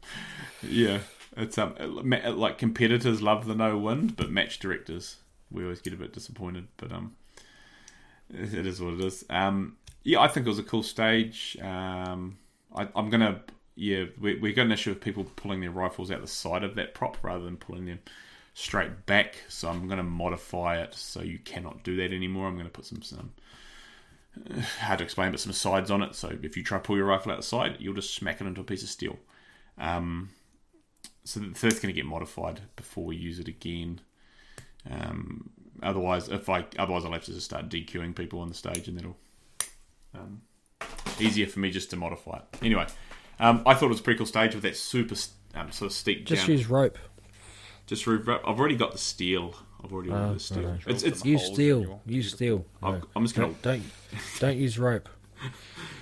Yeah, it's um ma- like competitors love the no wind, but match directors we always get a bit disappointed. But um, it is what it is. Um, yeah, I think it was a cool stage. Um, I, I'm gonna yeah, we we got an issue of people pulling their rifles out the side of that prop rather than pulling them straight back. So I'm gonna modify it so you cannot do that anymore. I'm gonna put some some hard to explain, but some sides on it. So if you try to pull your rifle out the side, you'll just smack it into a piece of steel. Um, so that's going to get modified before we use it again. Um, otherwise, if I otherwise I'll have to just start DQing people on the stage, and that'll um, easier for me just to modify it. Anyway, um, I thought it was a pretty cool stage with that super um, sort of steep Just down. use rope. just re- I've already got the steel. I've already ordered Oh, the steel. right. It's, it's Some Use steel. Use steel. I'm, No. I'm just gonna Don't, don't don't use rope.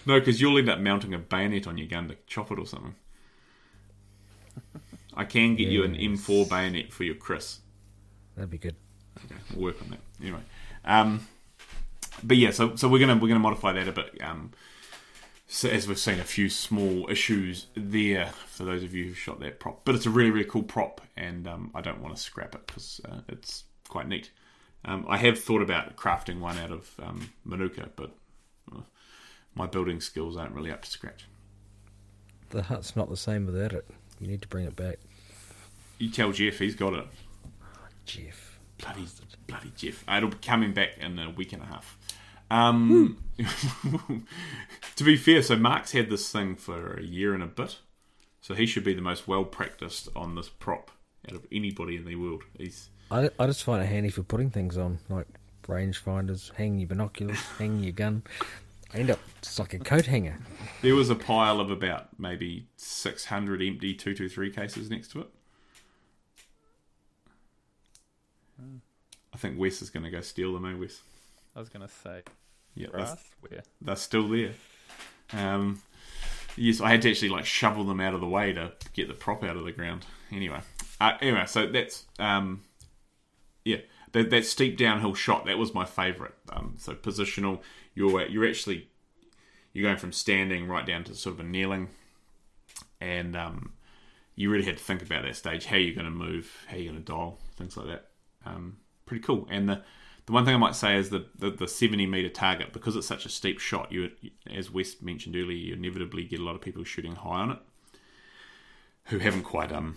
No, because you'll end up mounting a bayonet on your gun to chop it or something. I can get you an M4 bayonet for your Chris. That'd be good. Okay, we'll work on that. Anyway, um, but yeah, so so we're gonna we're gonna modify that a bit. Um, so as we've seen, a few small issues there for those of you who shot that prop, but it's a really really cool prop, and um, I don't want to scrap it because uh, it's quite neat. Um, I have thought about crafting one out of um, Manuka, but uh, my building skills aren't really up to scratch. The hut's not the same without it. You need to bring it back, You tell Jeff he's got it. Jeff. Bloody, bloody Jeff. It'll be coming back in a week and a half. Um, to be fair, so Mark's had this thing for a year and a bit, so he should be the most well practiced on this prop out of anybody in the world. He's I, I just find it handy for putting things on, like rangefinders, hanging your binoculars, hanging your gun. I end up just like a coat hanger. there was a pile of about maybe six hundred empty two two three cases next to it. I think Wes is going to go steal them, eh, Wes? I was going to say, Yeah, that's, grass? Where? they're still there. Um, yes, I had to actually like shovel them out of the way to get the prop out of the ground. Anyway, uh, anyway, so that's um, yeah, that, that steep downhill shot that was my favourite. Um, so positional, you're you're actually you're going from standing right down to sort of a kneeling, and um, you really had to think about that stage, how you're going to move, how you're going to dial, things like that. Um, pretty cool. And the the one thing I might say is that the, the 70 meter target, because it's such a steep shot, you as Wes mentioned earlier, you inevitably get a lot of people shooting high on it, who haven't quite um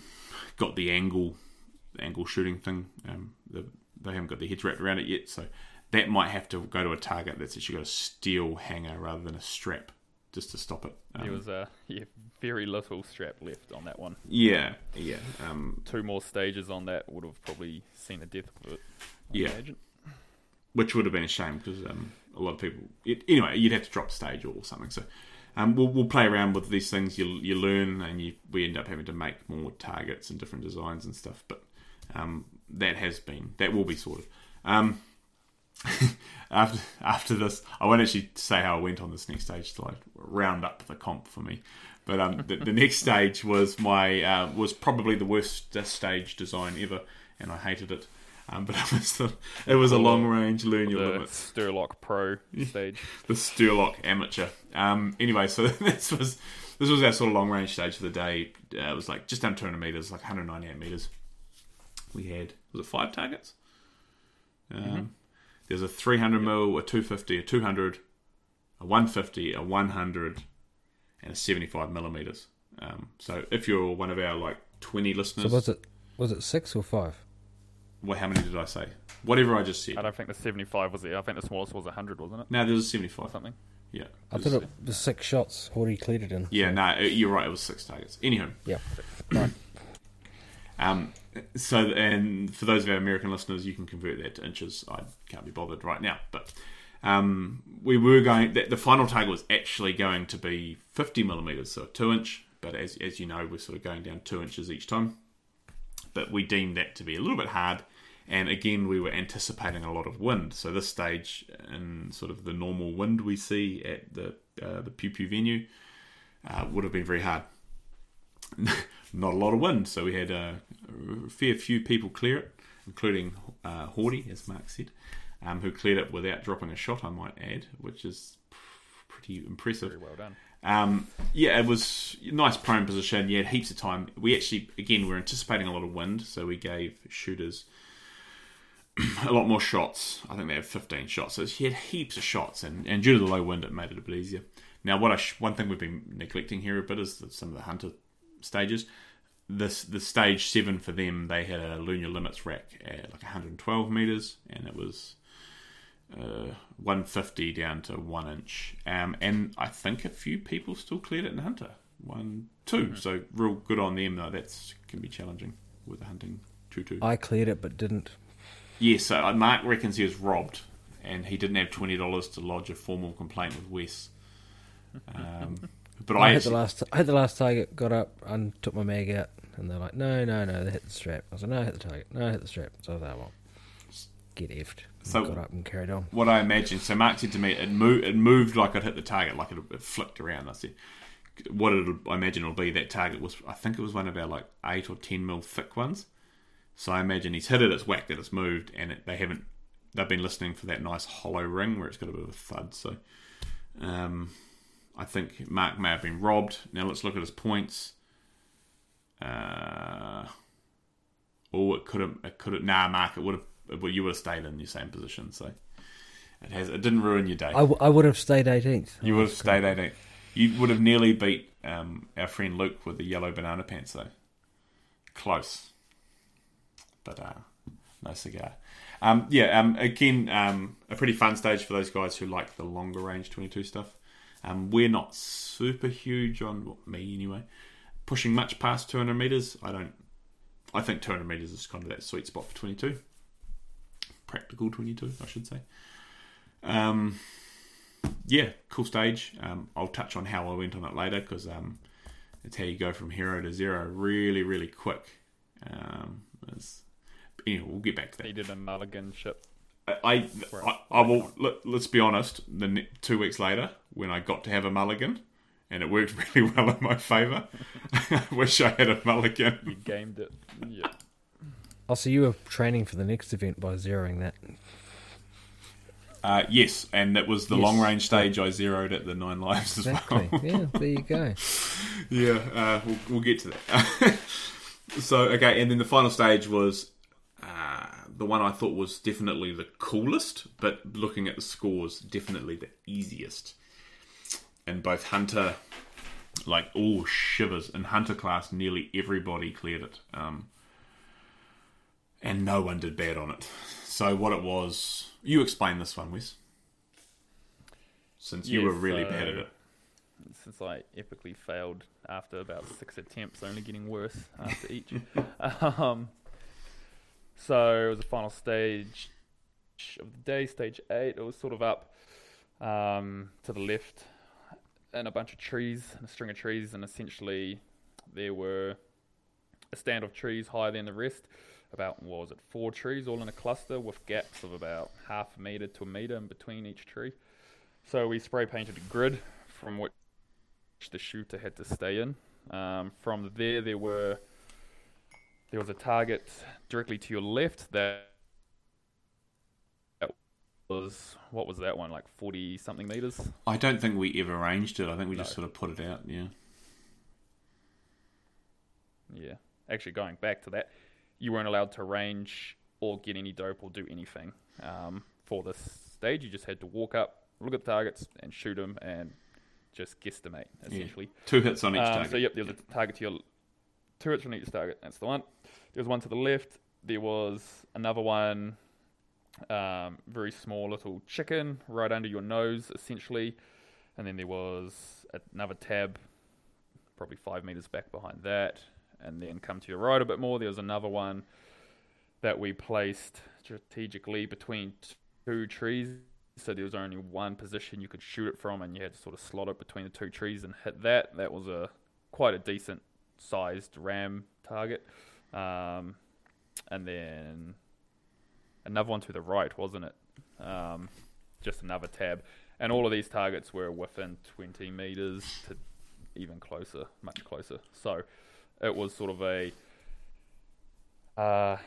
got the angle the angle shooting thing. Um, the, they haven't got their heads wrapped around it yet, so that might have to go to a target that's actually got a steel hanger rather than a strap, just to stop it. Um, There was a yeah, very little strap left on that one. yeah, yeah. Um, Two more stages on that would have probably seen a death of it. I Yeah. imagine. which would have been a shame because um, a lot of people. It, anyway, you'd have to drop stage or something. So um, we'll, we'll play around with these things. You you learn, and you we end up having to make more targets and different designs and stuff. But um, that has been that will be sorted. Um, after after this, I won't actually say how I went on this next stage to like round up the comp for me. But um, the, the next stage was my uh, was probably the worst uh, stage design ever, and I hated it. Um, but it was the, it was a long range learn your The limits Sturlock Pro stage. the Sturlock Amateur. Um, anyway, so this was this was our sort of long range stage for the day. Uh, it was like just under 200 meters, like 198 meters. We had was it five targets? Um, There's a 300 mil, a 250, a 200, a 150, a 100, and a 75 millimeters. Um, so if you're one of our like 20 listeners, So listeners, was it was it six or five? what, how many did I say? Whatever I just said. I don't think the 75 was there. I think the smallest was 100, wasn't it? No, there's a Or 75. something. Yeah. I thought it was six shots. What he cleared it in. Yeah, no, you're right. It was six targets. Anyhow, Yeah. Right. Um, so, and for those of our American listeners, you can convert that to inches. I can't be bothered right now, but um, we were going. The, the final target was actually going to be 50 millimeters, so a two inch. But as as you know, we're sort of going down two inches each time. But we deemed that to be a little bit hard, And again, we were anticipating a lot of wind. So this stage, in sort of the normal wind we see at the uh, the Pew Pew venue, uh, would have been very hard. Not a lot of wind, so we had a fair few people clear it, including uh, Hordy, as Mark said, um, who cleared it without dropping a shot, I might add, which is pretty impressive. Very well done. Um, yeah, it was nice prone position. You had heaps of time. We actually, again, we were anticipating a lot of wind, so we gave shooters a lot more shots. I think they had 15 shots. So he had heaps of shots, and, and due to the low wind, it made it a bit easier. Now, what I sh- one thing we've been neglecting here a bit is that some of the hunter stages. This the stage seven for them, they had a learn your limits rack at like 112 meters, and it was uh, 150 down to one inch. Um, and I think a few people still cleared it in hunter, one, two. So real good on them. Though that's can be challenging with the hunting two two. I cleared it but didn't. Yes, so uh, Mark reckons he was robbed, and he didn't have twenty dollars to lodge a formal complaint with Wes. Um, but I, I, hit the last. I hit the last target. Got up and took my mag out, and they're like, "No, no, no." They hit the strap. I was like, "No, I hit the target. No, I hit the strap." So that one get effed." So- got up and carried on. what I imagine. So Mark said to me, it moved, it moved like I'd hit the target, like it, it flicked around. I said, what it'll, I imagine it'll be that target was, I think it was one of our like eight or ten mil thick ones. So I imagine he's hit it, it's whacked it, it's moved, and it, they haven't. They've been listening for that nice hollow ring where it's got a bit of a thud. So, um, I think Mark may have been robbed. Now let's look at his points. Uh, oh, it could have. It could have. Nah, Mark, it would have. Well, you would have stayed in your same position. So it has. It didn't ruin your day. I, w- I would have stayed 18th. you would have stayed 18th. You would have nearly beat um, our friend Luke with the yellow banana pants, though. Close, but uh, no cigar. Um, yeah. Um, again, um, a pretty fun stage for those guys who like the longer range 22 stuff. Um, we're not super huge on well, me anyway. Pushing much past 200 meters, I don't. I think 200 meters is kind of that sweet spot for 22. Practical 22, I should say. Um, yeah, cool stage. Um, I'll touch on how I went on it later because um, it's how you go from hero to zero really, really quick. Um, it's- anyway, we'll get back to that. He did a mulligan ship. I, I, I will. Let, let's be honest. The ne- two weeks later, when I got to have a mulligan, and it worked really well in my favour. I wish I had a mulligan. You gamed it. Yeah. Oh, so you were training for the next event by zeroing that. Uh, yes, and that was the Yes. long range stage I zeroed at the nine lives as Exactly. well. yeah, there you go. yeah, uh, we'll, we'll get to that. so, okay, and then the final stage was uh, the one I thought was definitely the coolest, but looking at the scores, definitely the easiest. And both Hunter, like all shivers, in Hunter class, nearly everybody cleared it. Um, and no one did bad on it. So, what it was, you explain this one, Wes. Since you were really bad at it. Since I epically failed after about six attempts, only getting worse after each. um, so it was the final stage of the day, stage eight. It was sort of up um, to the left in a bunch of trees, a string of trees, and essentially there were a stand of trees higher than the rest. About what was it, four trees all in a cluster with gaps of about half a meter to a meter in between each tree. So we spray painted a grid from which the shooter had to stay in. Um, from there, there were there was a target directly to your left that was what was that one like forty something meters. I don't think we ever arranged it. I think we just sort of put it out. Yeah. Yeah, actually going back to that, you weren't allowed to range or get any dope or do anything um, for this stage. You just had to walk up, look at the targets, and shoot them, and just guesstimate essentially. Two hits on each Um, target. So yep, there was a target to your two hits on each target. That's the one. There was one to the left. There was another one, um, very small little chicken right under your nose, essentially, and then there was another tab, probably five meters back behind that, and then come to your right a bit more. There was another one that we placed strategically between two trees. So there was only one position you could shoot it from, and you had to sort of slot it between the two trees and hit that. That was a quite a decent sized ram target. Um, and then another one to the right, wasn't it? Um, just another tab, and all of these targets were within 20 meters to even closer, much closer. So it was sort of a, uh,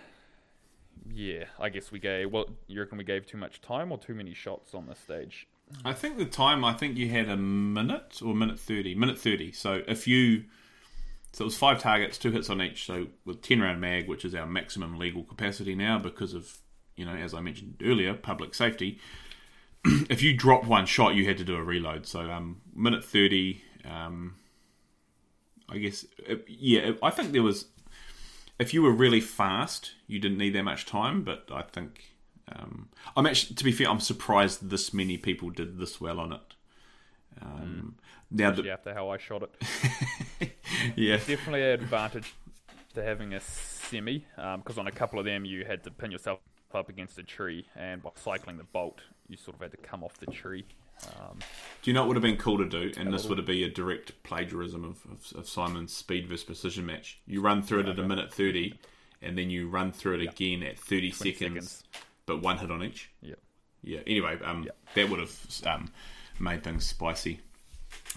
yeah, I guess we gave. What you reckon we gave too much time or too many shots on this stage? I think the time. I think you had a minute or minute thirty. Minute thirty. So if you, so it was five targets, two hits on each. So with ten round mag, which is our maximum legal capacity now, because of you know, as I mentioned earlier, public safety. if you dropped one shot, you had to do a reload. So um, minute thirty. Um, I guess uh, yeah. I think there was. If you were really fast, you didn't need that much time. But I think um, I'm actually, to be fair, I'm surprised this many people did this well on it. Um, Now, Especially after how I shot it. yeah, definitely an advantage to having a semi because on a couple of them you had to pin yourself up against a tree, and by cycling the bolt, you sort of had to come off the tree. Um, Do you know what would have been cool to do? And this would have been a direct plagiarism of, of, of Simon's speed versus precision match. You run through it at a minute 30, and then you run through it again at 30 seconds, seconds. but one hit on each. Yep. Yeah. Anyway, um, Yep. that would have um, made things spicy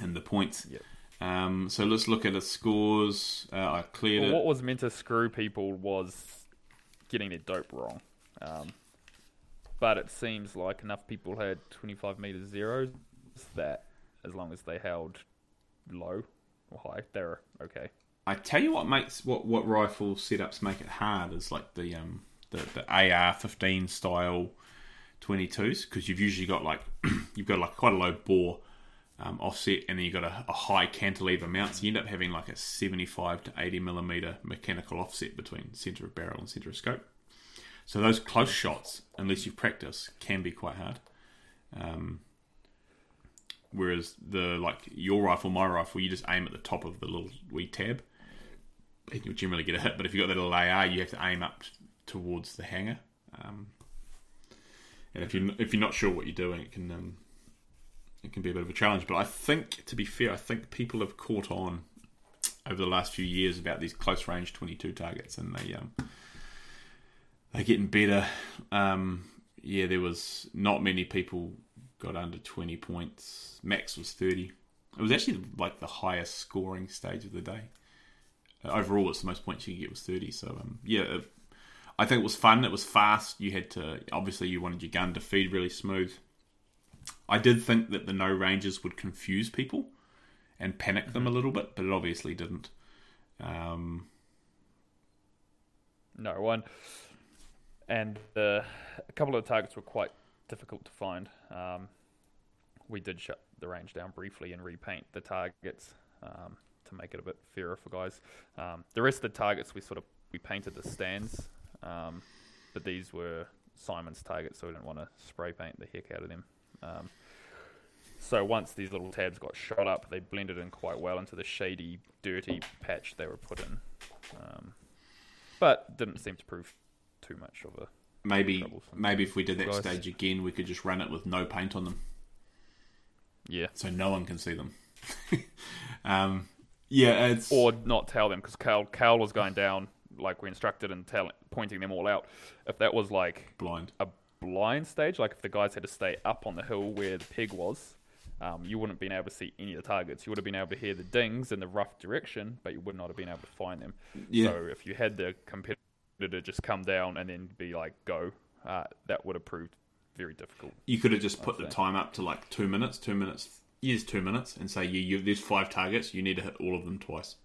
and the points. Yep. Um, so let's look at the scores. Uh, I cleared Well, it. what was meant to screw people was getting their dope wrong. Um, but it seems like enough people had 25 meter zeros that as long as they held low or high, they're okay. I tell you what makes what what rifle setups make it hard is like the um the, the AR fifteen style twenty twos because you've usually got like you've got like quite a low bore um, offset and then you've got a, a high cantilever mount so you end up having like a seventy five to eighty millimeter mechanical offset between center of barrel and center of scope. So those close shots, unless you practice, can be quite hard. Um, whereas the like your rifle, my rifle, you just aim at the top of the little wee tab, and you'll generally get a hit. But if you've got that little AR, you have to aim up towards the hanger. Um, and if you if you're not sure what you're doing, it can um, it can be a bit of a challenge. But I think, to be fair, I think people have caught on over the last few years about these close range 22 targets, and they um, they're getting better. Um, yeah, there was not many people got under 20 points. Max was 30. It was actually like the highest scoring stage of the day. Uh, overall, it's the most points you could get was 30. So um, yeah, it, I think it was fun. It was fast. You had to obviously you wanted your gun to feed really smooth. I did think that the no ranges would confuse people and panic them a little bit, but it obviously didn't. Um, No one. And a couple of the targets were quite difficult to find. Um, we did shut the range down briefly and repaint the targets um, to make it a bit fairer for guys. Um, the rest of the targets we sort of we painted the stands, um, but these were Simon's targets, so we didn't want to spray paint the heck out of them. Um, so once these little tabs got shot up, they blended in quite well into the shady, dirty patch they were put in. Um, but didn't seem to prove too much of a maybe maybe if we did that Guys. stage again, we could just run it with no paint on them, yeah, so no one can see them. um, yeah, it's or not tell them because Cal Cal was going down like we instructed and tell, pointing them all out. If that was like blind. a blind stage, like if the guys had to stay up on the hill where the pig was, um, you wouldn't have been able to see any of the targets. You would have been able to hear the dings in the rough direction, but you would not have been able to find them. Yeah. So if you had the competitor just come down and then be like go, uh, that would have proved very difficult. You could have just put the time up to like two minutes, two minutes. Yes, two minutes, and say, yeah, you, there's five targets. You need to hit all of them twice.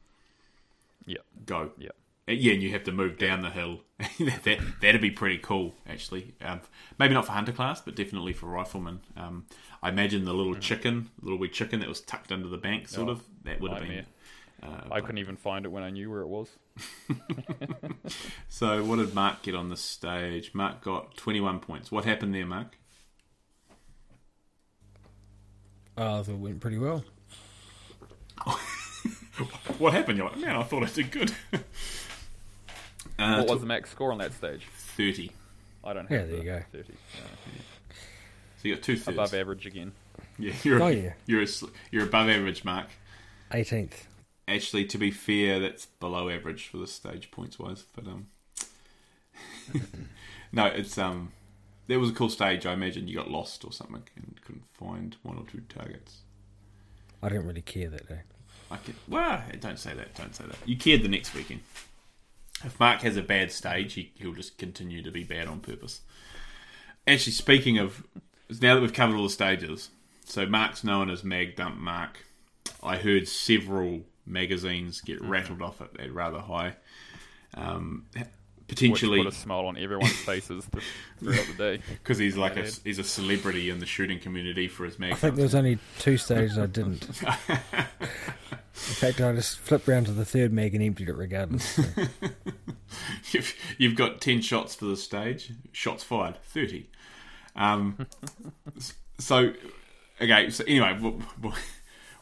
Yeah, Go. yeah. Uh, Yeah, and you have to move down the hill. that that'd be pretty cool, actually. Um, maybe not for hunter class, but definitely for riflemen. Um, I imagine the little chicken, little wee chicken that was tucked under the bank, sort Oh, of. That would have been. Nightmare. Uh, I couldn't even find it when I knew where it was. so, what did Mark get on this stage? Mark got twenty-one points. What happened there, Mark? Uh, I thought it went pretty well. What happened? You're like, man, I thought I did good. uh, What was the max score on that stage? thirty? I don't Yeah, have there you go. 30. yeah. So you got two thirds. Above average again. Yeah, you're Oh, yeah. you're a you're above average, Mark. 18th. Actually, to be fair, that's below average for this stage points wise. But um, no, it's um, there was a cool stage. I imagine you got lost or something and couldn't find one or two targets. I didn't really care that day. I could, well, don't say that. Don't say that. You cared the next weekend. If Mark has a bad stage, he, he'll just continue to be bad on purpose. Actually, speaking of, now that we've covered all the stages, so Mark's known as Mag Dump Mark. I heard several magazines get rattled off at, at rather high. Um, potentially Which put a smile on everyone's faces throughout the day. because he's like a he's a celebrity in the shooting community for his mag. I think there was only two stages I didn't. In fact, I just flipped round to the third mag and emptied it regardless. So, you've, you've got 10 shots for the stage shots fired 30 um, so okay so anyway we'll, we'll,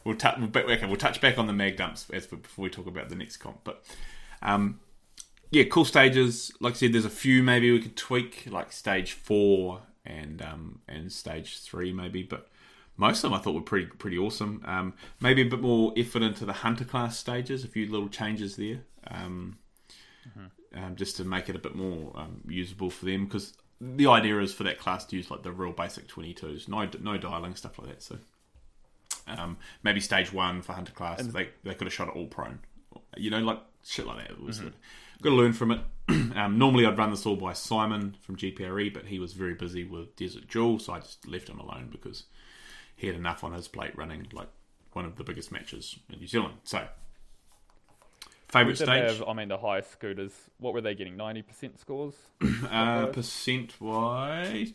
we'll, tou- we'll, okay, we'll touch back on the mag dumps as for, before we talk about the next comp but um, yeah cool stages like I said there's a few maybe we could tweak like stage four and um, and stage three maybe but most of them I thought were pretty pretty awesome. Um, maybe a bit more effort into the hunter class stages, a few little changes there, um, um, just to make it a bit more um, usable for them. Because the idea is for that class to use like the real basic twenty twos, no no dialing stuff like that. So um, maybe stage one for hunter class, they they could have shot it all prone, you know, like shit like that. It was got to learn from it. um, normally I'd run this all by Simon from GPRE, but he was very busy with Desert Jewel, so I just left him alone because he had enough on his plate running like one of the biggest matches in New Zealand. So, favorite stage, have, I mean, the highest scooters. What were they getting? Ninety percent scores. uh, percent wise.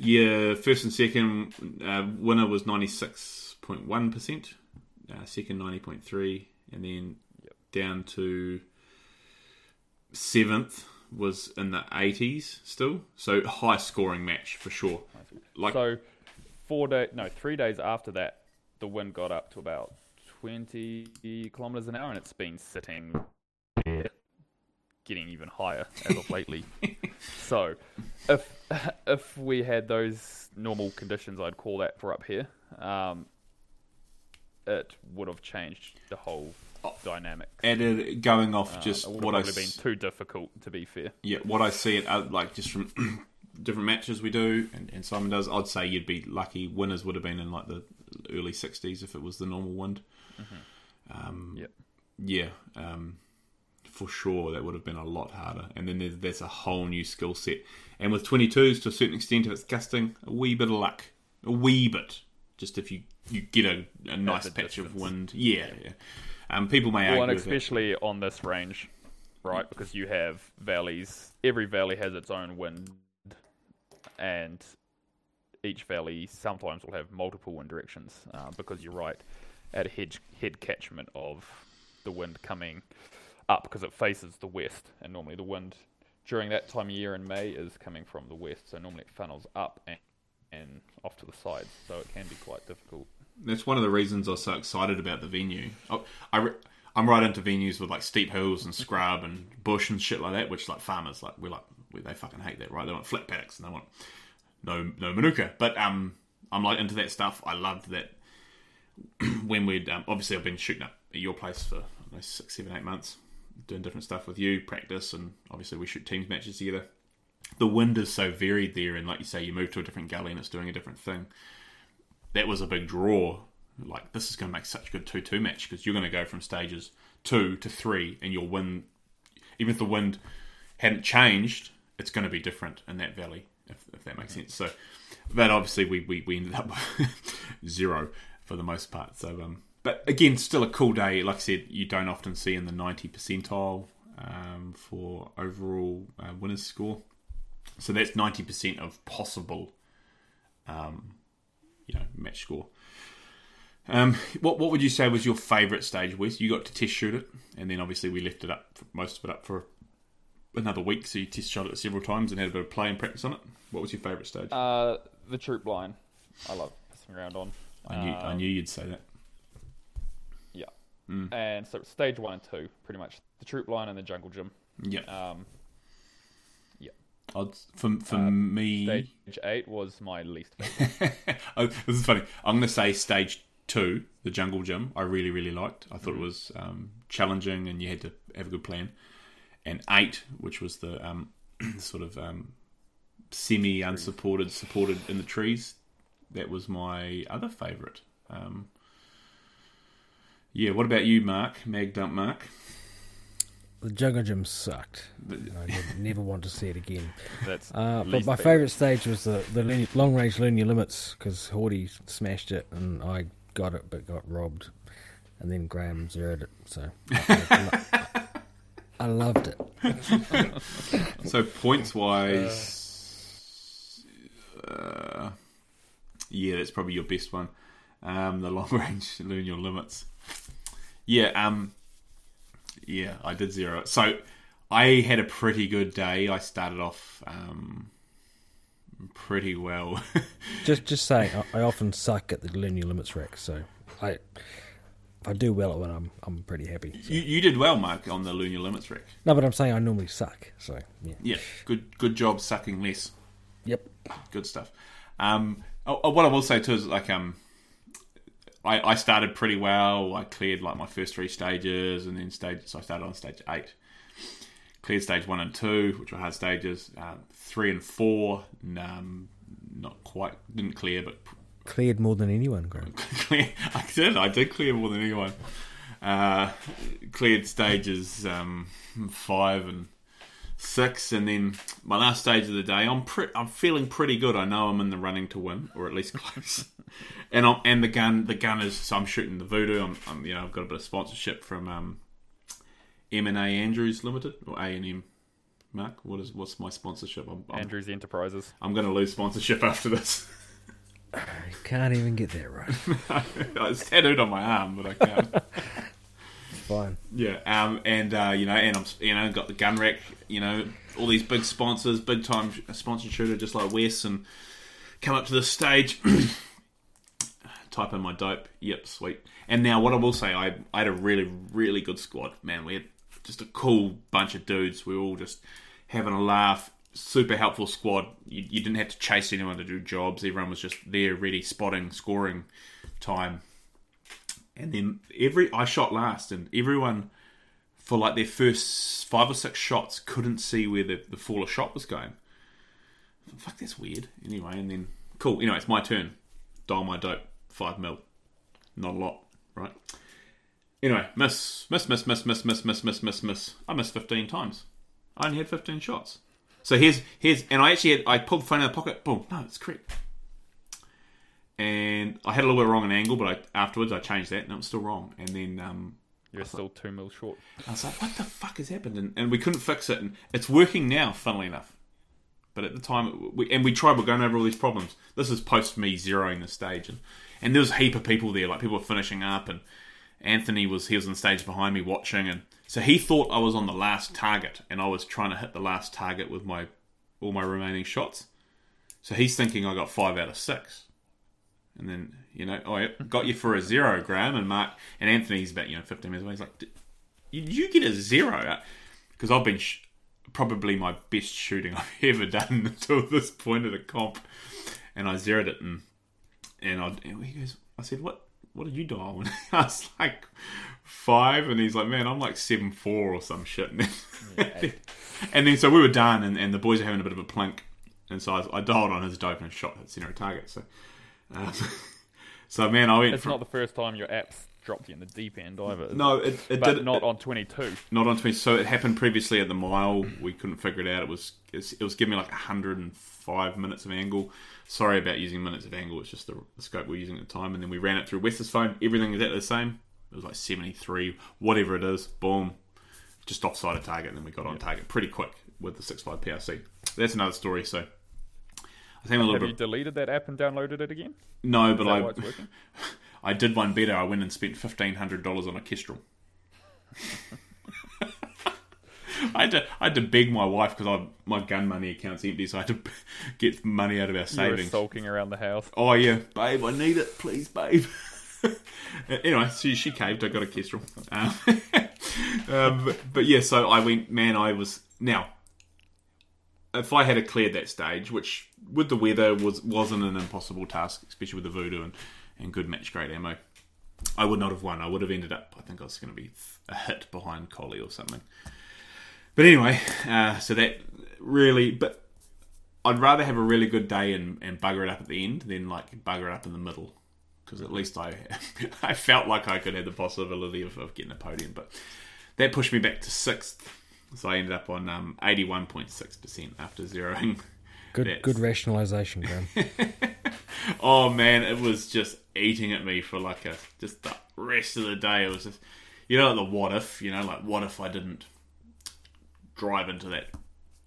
Yeah, first and second uh, winner was ninety six point one percent, uh, second ninety point three, and then Yep. down to seventh was in the eighties still. So high scoring match for sure. Like So, four day, no, three days after that, the wind got up to about twenty kilometers an hour, and it's been sitting getting even higher as of lately. so, if if we had those normal conditions, I'd call that for up here. Um, it would have changed the whole dynamic. added going off Uh, just it would have what I probably been too difficult, to be fair. yeah what I see it uh, like just from different matches we do and, and Simon does. I'd say you'd be lucky. Winners would have been in like the early sixties if it was the normal wind. Um, Yep. Yeah, um, for sure that would have been a lot harder. And then there's, there's a whole new skill set. And with 22s, to a certain extent, if it's gusting, a wee bit of luck, a wee bit. Just if you you get a, a nice patch of wind, yeah, yeah. Um, people may Well, argue and with that. especially on this range, right? Because you have valleys. Every valley has its own wind, and each valley sometimes will have multiple wind directions. Uh, because you're right, at a head head catchment of the wind coming up because it faces the west, and normally the wind during that time of year in May is coming from the west. So normally it funnels up and, and off to the sides. So it can be quite difficult. That's one of the reasons I was so excited about the venue. I, I re- I'm right into venues with like steep hills and scrub and bush and shit like that, which like farmers like we're like we, they fucking hate that, right? They want flat paddocks and they want no no manuka. But um, I'm like into that stuff. I loved that when we'd um, obviously I've been shooting up at your place for I know, six, seven, eight months, doing different stuff with you, practice, and obviously we shoot teams matches together. The wind is so varied there, and like you say, you move to a different gully and it's doing a different thing that was a big draw. Like this is going to make such a good two-two match because you're going to go from stages two to three, and you'll win. Even if the wind hadn't changed, it's going to be different in that valley, if, if that makes sense. So, but obviously we we, we ended up zero for the most part. So, um, but again, still a cool day. Like I said, you don't often see in the ninety percentile um, for overall uh, winners score. So that's ninety percent of possible you know match score. Um, what what would you say was your favourite stage, Wes? You got to test shoot it, and then obviously we left it up for, most of it up for another week. So you test shot it several times and had a bit of play and practice on it. What was your favourite stage? Uh, the troop line, I love pissing around on. I knew I Um, knew you'd say that. Yeah. Mm. And so stage one and two, pretty much the troop line and the jungle gym. Yeah, Um, I'd, for for uh, me, stage eight was my least. favorite. oh, this is funny. I'm going to say stage two, the jungle gym. I really really liked. I thought it was um, challenging, and you had to have a good plan. and eight, which was the um, sort of um, semi unsupported, supported in the trees. That was my other favourite. Um, yeah, what about you, Mark? Mag dump Mark. The Jungle Gym sucked. And I never, never want to see it again. That's Uh, but my favourite stage was the, the linear, long range learn your limits because Horty smashed it and I got it but got robbed. And then Graham zeroed it. So I, I, I, I loved it. So points wise, uh, yeah, that's probably your best one. Um, the long range learn your limits. Yeah, um, yeah, I did zero. So I had a pretty good day. I started off um, pretty well. Just just saying, I, I often suck at the learn your limits rack. So I if I do well at one, I'm I'm pretty happy. So. you, you did well, Mark, on the learn your limits rec. No, but I'm saying I normally suck. So yeah. Yeah, good good job sucking less. Yep. good stuff. Um, oh, oh, what I will say too is like um, I, I started pretty well. I cleared like my first three stages, and then stage. So I started on stage eight. Cleared stage one and two, which were hard stages. Um, three and four, um, not quite didn't clear, but Cleared more than anyone, Graham. I did. I did clear more than anyone. Uh, cleared stages um, five and six, and then my last stage of the day. I'm pre- I'm feeling pretty good. I know I'm in the running to win, or at least close. And I'm, and the gun the gun is so I'm shooting the voodoo. I'm, I'm you know I've got a bit of sponsorship from um, M and A Andrews Limited or A and M. Mark, what is what's my sponsorship? I'm I'm, Andrews Enterprises. I'm going to lose sponsorship after this. You can't even get that right. it's tattooed on my arm, but I can't. Fine. Yeah, um, and uh, you know, and I'm you know got the gun rack, you know, all these big sponsors, big time sponsored shooter, just like Wes, and come up to the stage, type in my dope. Yep, sweet. And now, what I will say, I I had a really really good squad. Man, we had just a cool bunch of dudes. We were all just having a laugh. Super helpful squad. You, you didn't have to chase anyone to do jobs. Everyone was just there, ready, spotting, scoring time. And then every I shot last, and everyone for like their first five or six shots couldn't see where the, the fall of shot was going. Fuck, that's weird. Anyway, and then cool. Anyway, it's my turn. Dial my dope. Five mil. Not a lot, right? Anyway, miss, miss, miss, miss, miss, miss, miss, miss, miss, miss. I missed fifteen times. I only had fifteen shots. So here's here's, and I actually had I pulled the phone out of the pocket. Boom, no, it's correct. And I had a little bit wrong an angle, but I, afterwards I changed that, and it was still wrong. And then um, You're still two mil short. I was like, what the fuck has happened? And, and we couldn't fix it. And it's working now, funnily enough. But at the time, we, and we tried, we're going over all these problems. This is post me zeroing the stage. And, and there was a heap of people there, like people were finishing up. And Anthony was, he was on the stage behind me watching. And so he thought I was on the last target. And I was trying to hit the last target with my all my remaining shots. So he's thinking I got five out of six. And then, you know, oh, yeah, got you for a zero, Graham. And Mark, and Anthony's about, you know, 15 minutes away. He's like, "Did did you get a zero? Because I've been sh- probably my best shooting I've ever done until this point at a comp. And I zeroed it. And, and, I, he goes, I said, what, what did you dial? I was like, five. And he's like, man, I'm like seven four or some shit. And then, and then so we were done, and, and the boys are having a bit of a plink. And so I, I dialed on his dope and shot at zero target. So, um, so man, I went It's from not the first time your apps dropped you in the deep end either. no, it, it but did not it, on 22. not on twenty. So it happened previously at the mile. We couldn't figure it out. It was it was giving me like hundred and five minutes of angle. Sorry about using minutes of angle. It's just the, the scope we're using at the time. And then we ran it through Wes's phone. Everything is exactly the same. It was like seventy three, whatever it is. Boom, just offside of target. And then we got on target pretty quick with the six five PRC. That's another story. So. I think a little Have bit you deleted that app and downloaded it again? no, but I why it's working? I did one better. I went and spent fifteen hundred dollars on a Kestrel. I had to I had to beg my wife because my gun money account's empty, so I had to get money out of our savings. You were sulking around the house. Oh yeah, babe, I need it, please, babe. anyway, she she caved. I got a Kestrel. Um, um, but, but yeah, so I went. Man, I was now. If I had cleared that stage, which with the weather was wasn't an impossible task, especially with the voodoo and, and good match grade ammo, I would not have won. I would have ended up. I think I was going to be a hit behind Colley or something. But anyway, uh, so that really, but I'd rather have a really good day and, and bugger it up at the end than like bugger it up in the middle. Because at least I I felt like I could have the possibility of, of getting a podium. But that pushed me back to sixth. So I ended up on um, 81.6% after zeroing. Good, That's- good rationalisation, Graham. Oh man, it was just eating at me for like a just the rest of the day. It was just you know the what if, you know, like what if I didn't drive into that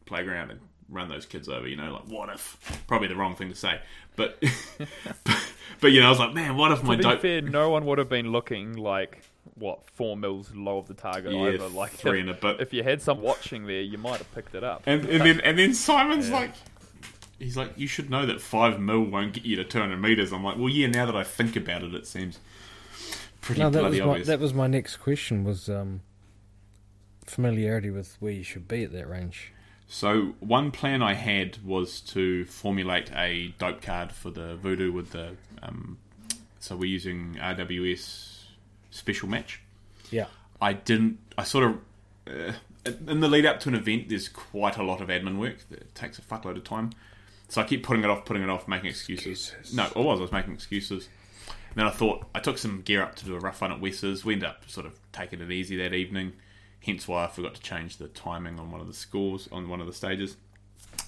playground and run those kids over, you know, like what if probably the wrong thing to say. But but, but you know, I was like, man, what if my To be dope fair, no one would have been looking like what four mils low of the target Yeah, either. Like three if, and a bit. if you had some watching there, you might have picked it up. And, and then and then Simon's like, he's like, you should know that five mil won't get you to two hundred meters. I'm like, well, yeah. Now that I think about it, it seems pretty no, that was bloody my obvious. that was my next question. Was um, familiarity with where you should be at that range. So one plan I had was to formulate a dope card for the voodoo with the. Um, so we're using RWS special match. Yeah. I didn't. I sort of. Uh, in the lead up to an event, there's quite a lot of admin work that takes a fuckload of time. So I keep putting it off, putting it off, making excuses. Excuses. No, I was. I was making excuses. And then I thought I took some gear up to do a rough run at Westers. We ended up sort of taking it easy that evening. Hence why I forgot to change the timing on one of the scores on one of the stages.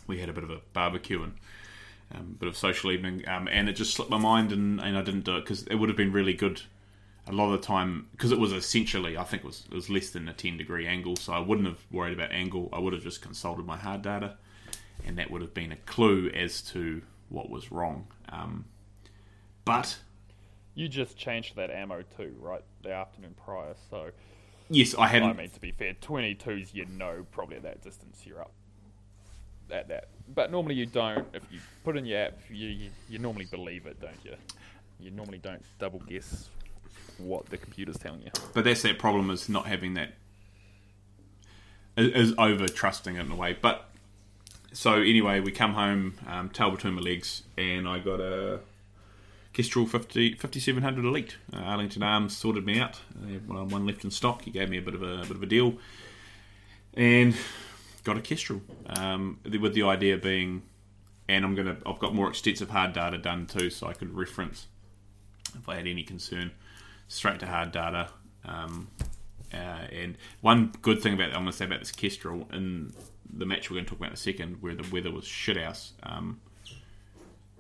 We had a bit of a barbecue and um, bit of social evening, um, and it just slipped my mind, and, and I didn't do it because it would have been really good. A lot of the time, because it was essentially, I think it was it was less than a ten degree angle, so I wouldn't have worried about angle. I would have just consulted my hard data, and that would have been a clue as to what was wrong. Um, but You just changed that ammo too, right? The afternoon prior. So yes, I hadn't. I mean, to be fair, 22s you know probably at that distance you're up at that. But normally you don't. If you put in your app, you you, you normally believe it, don't you? You normally don't double guess what the computer's telling you. But that's that problem is not having that is over trusting it in a way. But so anyway, we come home, um, tail between my legs, and I got a Kestrel 50, 5700 Elite. Uh, Arlington Arms sorted me out. One left in stock. He gave me a bit of a bit of a deal, and got a Kestrel. Um, with the idea being, and I'm gonna I've got more extensive hard data done too, so I could reference if I had any concern straight to hard data. Um, uh, and one good thing about I'm to say about this Kestrel in the match we're to talk about in a second, where the weather was shit house. Um,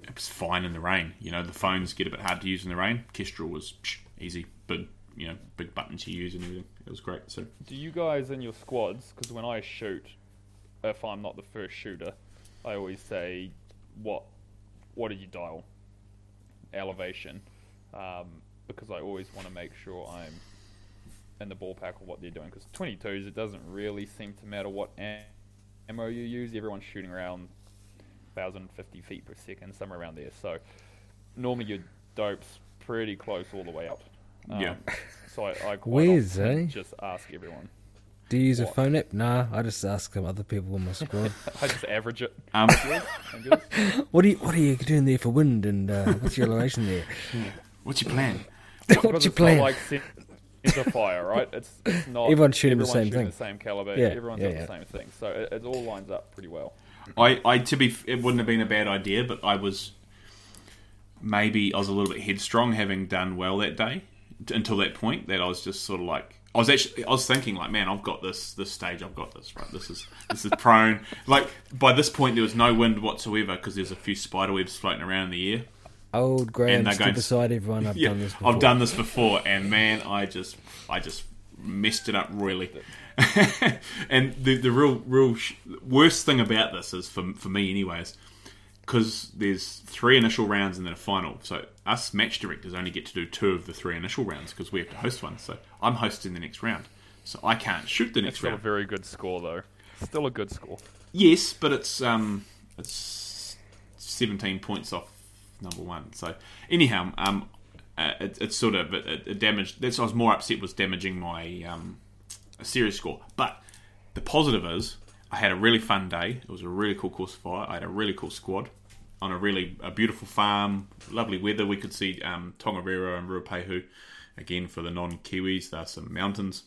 it was fine in the rain. You know, the phones get a bit hard to use in the rain. Kestrel was psh, easy, big, you know, big buttons to use and everything. It was great. So Do you guys in your squads? Because when I shoot, if I'm not the first shooter, I always say, "What, what did you dial?" Elevation, um, because I always want to make sure I'm in the ballpark of what they're doing. Because 22s, it doesn't really seem to matter what ammo you use. Everyone's shooting around 1,050 feet per second, somewhere around there. So normally your dope's pretty close all the way up. Yeah. So I, I quite Where's, often eh? just ask everyone. Do you use a phone app? Nah, I just ask some other people in my squad. I just average it. um, Yours? And yours? what are you What are you doing there for wind? And uh, what's your elevation there? what's your plan? what's Because your plan? not like center fire, right? It's, it's not. Everyone's shooting the everyone's same thing. the same caliber. Yeah, everyone's yeah, got yeah. the same thing. So it, it all lines up pretty well. I, I to be, it wouldn't have been a bad idea, but I was maybe I was a little bit headstrong, having done well that day until that point. That I was just sort of like, I was actually, I was thinking like, man, I've got this, this stage, I've got this, right? This is, this is prone. like by this point, there was no wind whatsoever because there's a few spider webs floating around in the air. Old Graham, And they're going to- aside, everyone. I've Yeah, done this before. I've done this before, and man, I just, I just messed it up royally. and the the real, real sh- worst thing about this is for for me, anyways, because there's three initial rounds and then a final. So us match directors only get to do two of the three initial rounds because we have to host one. So I'm hosting the next round, so I can't shoot the It's next still a round. very good score, though. Still a good score. Yes, but it's um it's 17 points off number one. So anyhow, um, uh, it, it's sort of it, it, damaged. That's I was more upset was damaging my um series score. But the positive is I had a really fun day. It was a really cool course of fire. I had a really cool squad on a really a beautiful farm, lovely weather. We could see um, Tongariro and Ruapehu. Again, for the non-Kiwis, there are some mountains,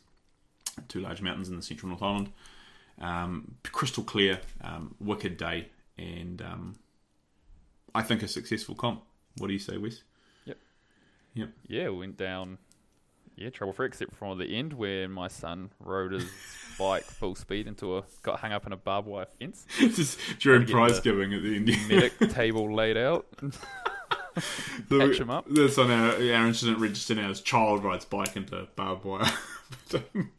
two large mountains in the central North Island Um, crystal clear, um, wicked day, and um, I think a successful comp. What do you say, Wes? Yep. Yep. Yeah, we went down. Yeah, trouble free, except for the end where my son rode his bike full speed into a got hung up in a barbed wire fence. Just during prize giving at the end. Medic table laid out. The- Catch him up. That's on our, our incident register now. As child rides bike into barbed wire. but, um,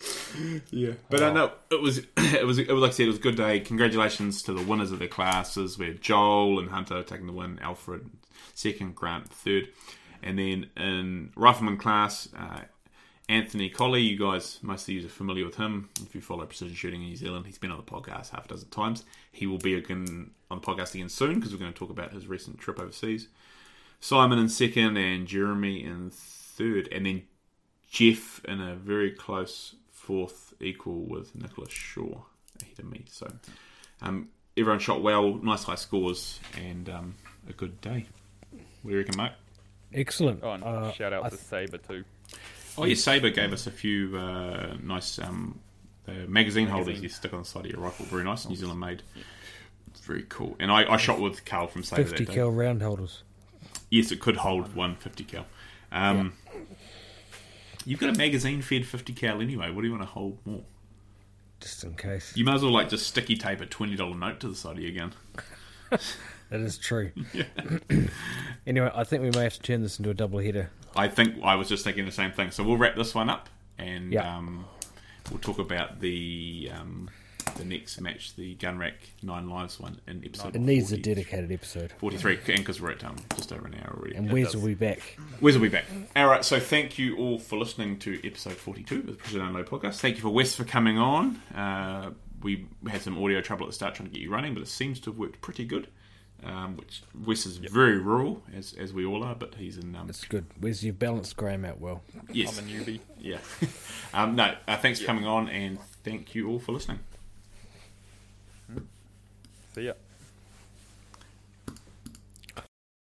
yeah, but uh, Oh. no, it was it was it was like I said, it was a good day. Congratulations to the winners of their classes. Where Joel and Hunter taking the win, Alfred second, Grant third, and then in rifleman class. Uh, Anthony Colley, you guys, most of you are familiar with him. If you follow precision shooting in New Zealand, he's been on the podcast half a dozen times. He will be again on the podcast again soon because we're going to talk about his recent trip overseas. Simon in second and Jeremy in third, and then Jeff in a very close fourth, equal with Nicholas Shaw ahead of me. So um, everyone shot well, nice high scores, and um, a good day. What do you reckon, mate? Excellent. Oh, and Uh, shout out I to Sabre too. Oh, yeah, Sabre gave us a few uh, nice um, uh, magazine, holders you stick on the side of your rifle. Very nice, New Zealand made. Very cool. And I, I shot with Carl from Sabre 50 that day. cal round holders. Yes, it could hold one fifty cal. Um, You've got a magazine fed 50 cal anyway. What do you want to hold more? Just in case. You might as well like just sticky tape a $20 note to the side of your gun. That is true. anyway, I think we may have to turn this into a double header. I think I was just thinking the same thing. So we'll wrap this one up and Yeah. um, we'll talk about the um, the next match, the Gun Rack Nine Lives one in episode It needs a 40 dedicated episode. 43, and because we're at um, just over an hour already. And It Wes does. will be back. Wes will be back. All right, so thank you all for listening to episode 42 of the Precision Unload podcast. Thank you for Wes for coming on. Uh, we had some audio trouble at the start trying to get you running, but it seems to have worked pretty good. Um, which Wes is very rural, as as we all are, but he's in. Um, It's good. Wes, you've balanced Graham out well. yes, I'm a newbie. yeah. um, no, uh, thanks for coming on, and thank you all for listening. See ya.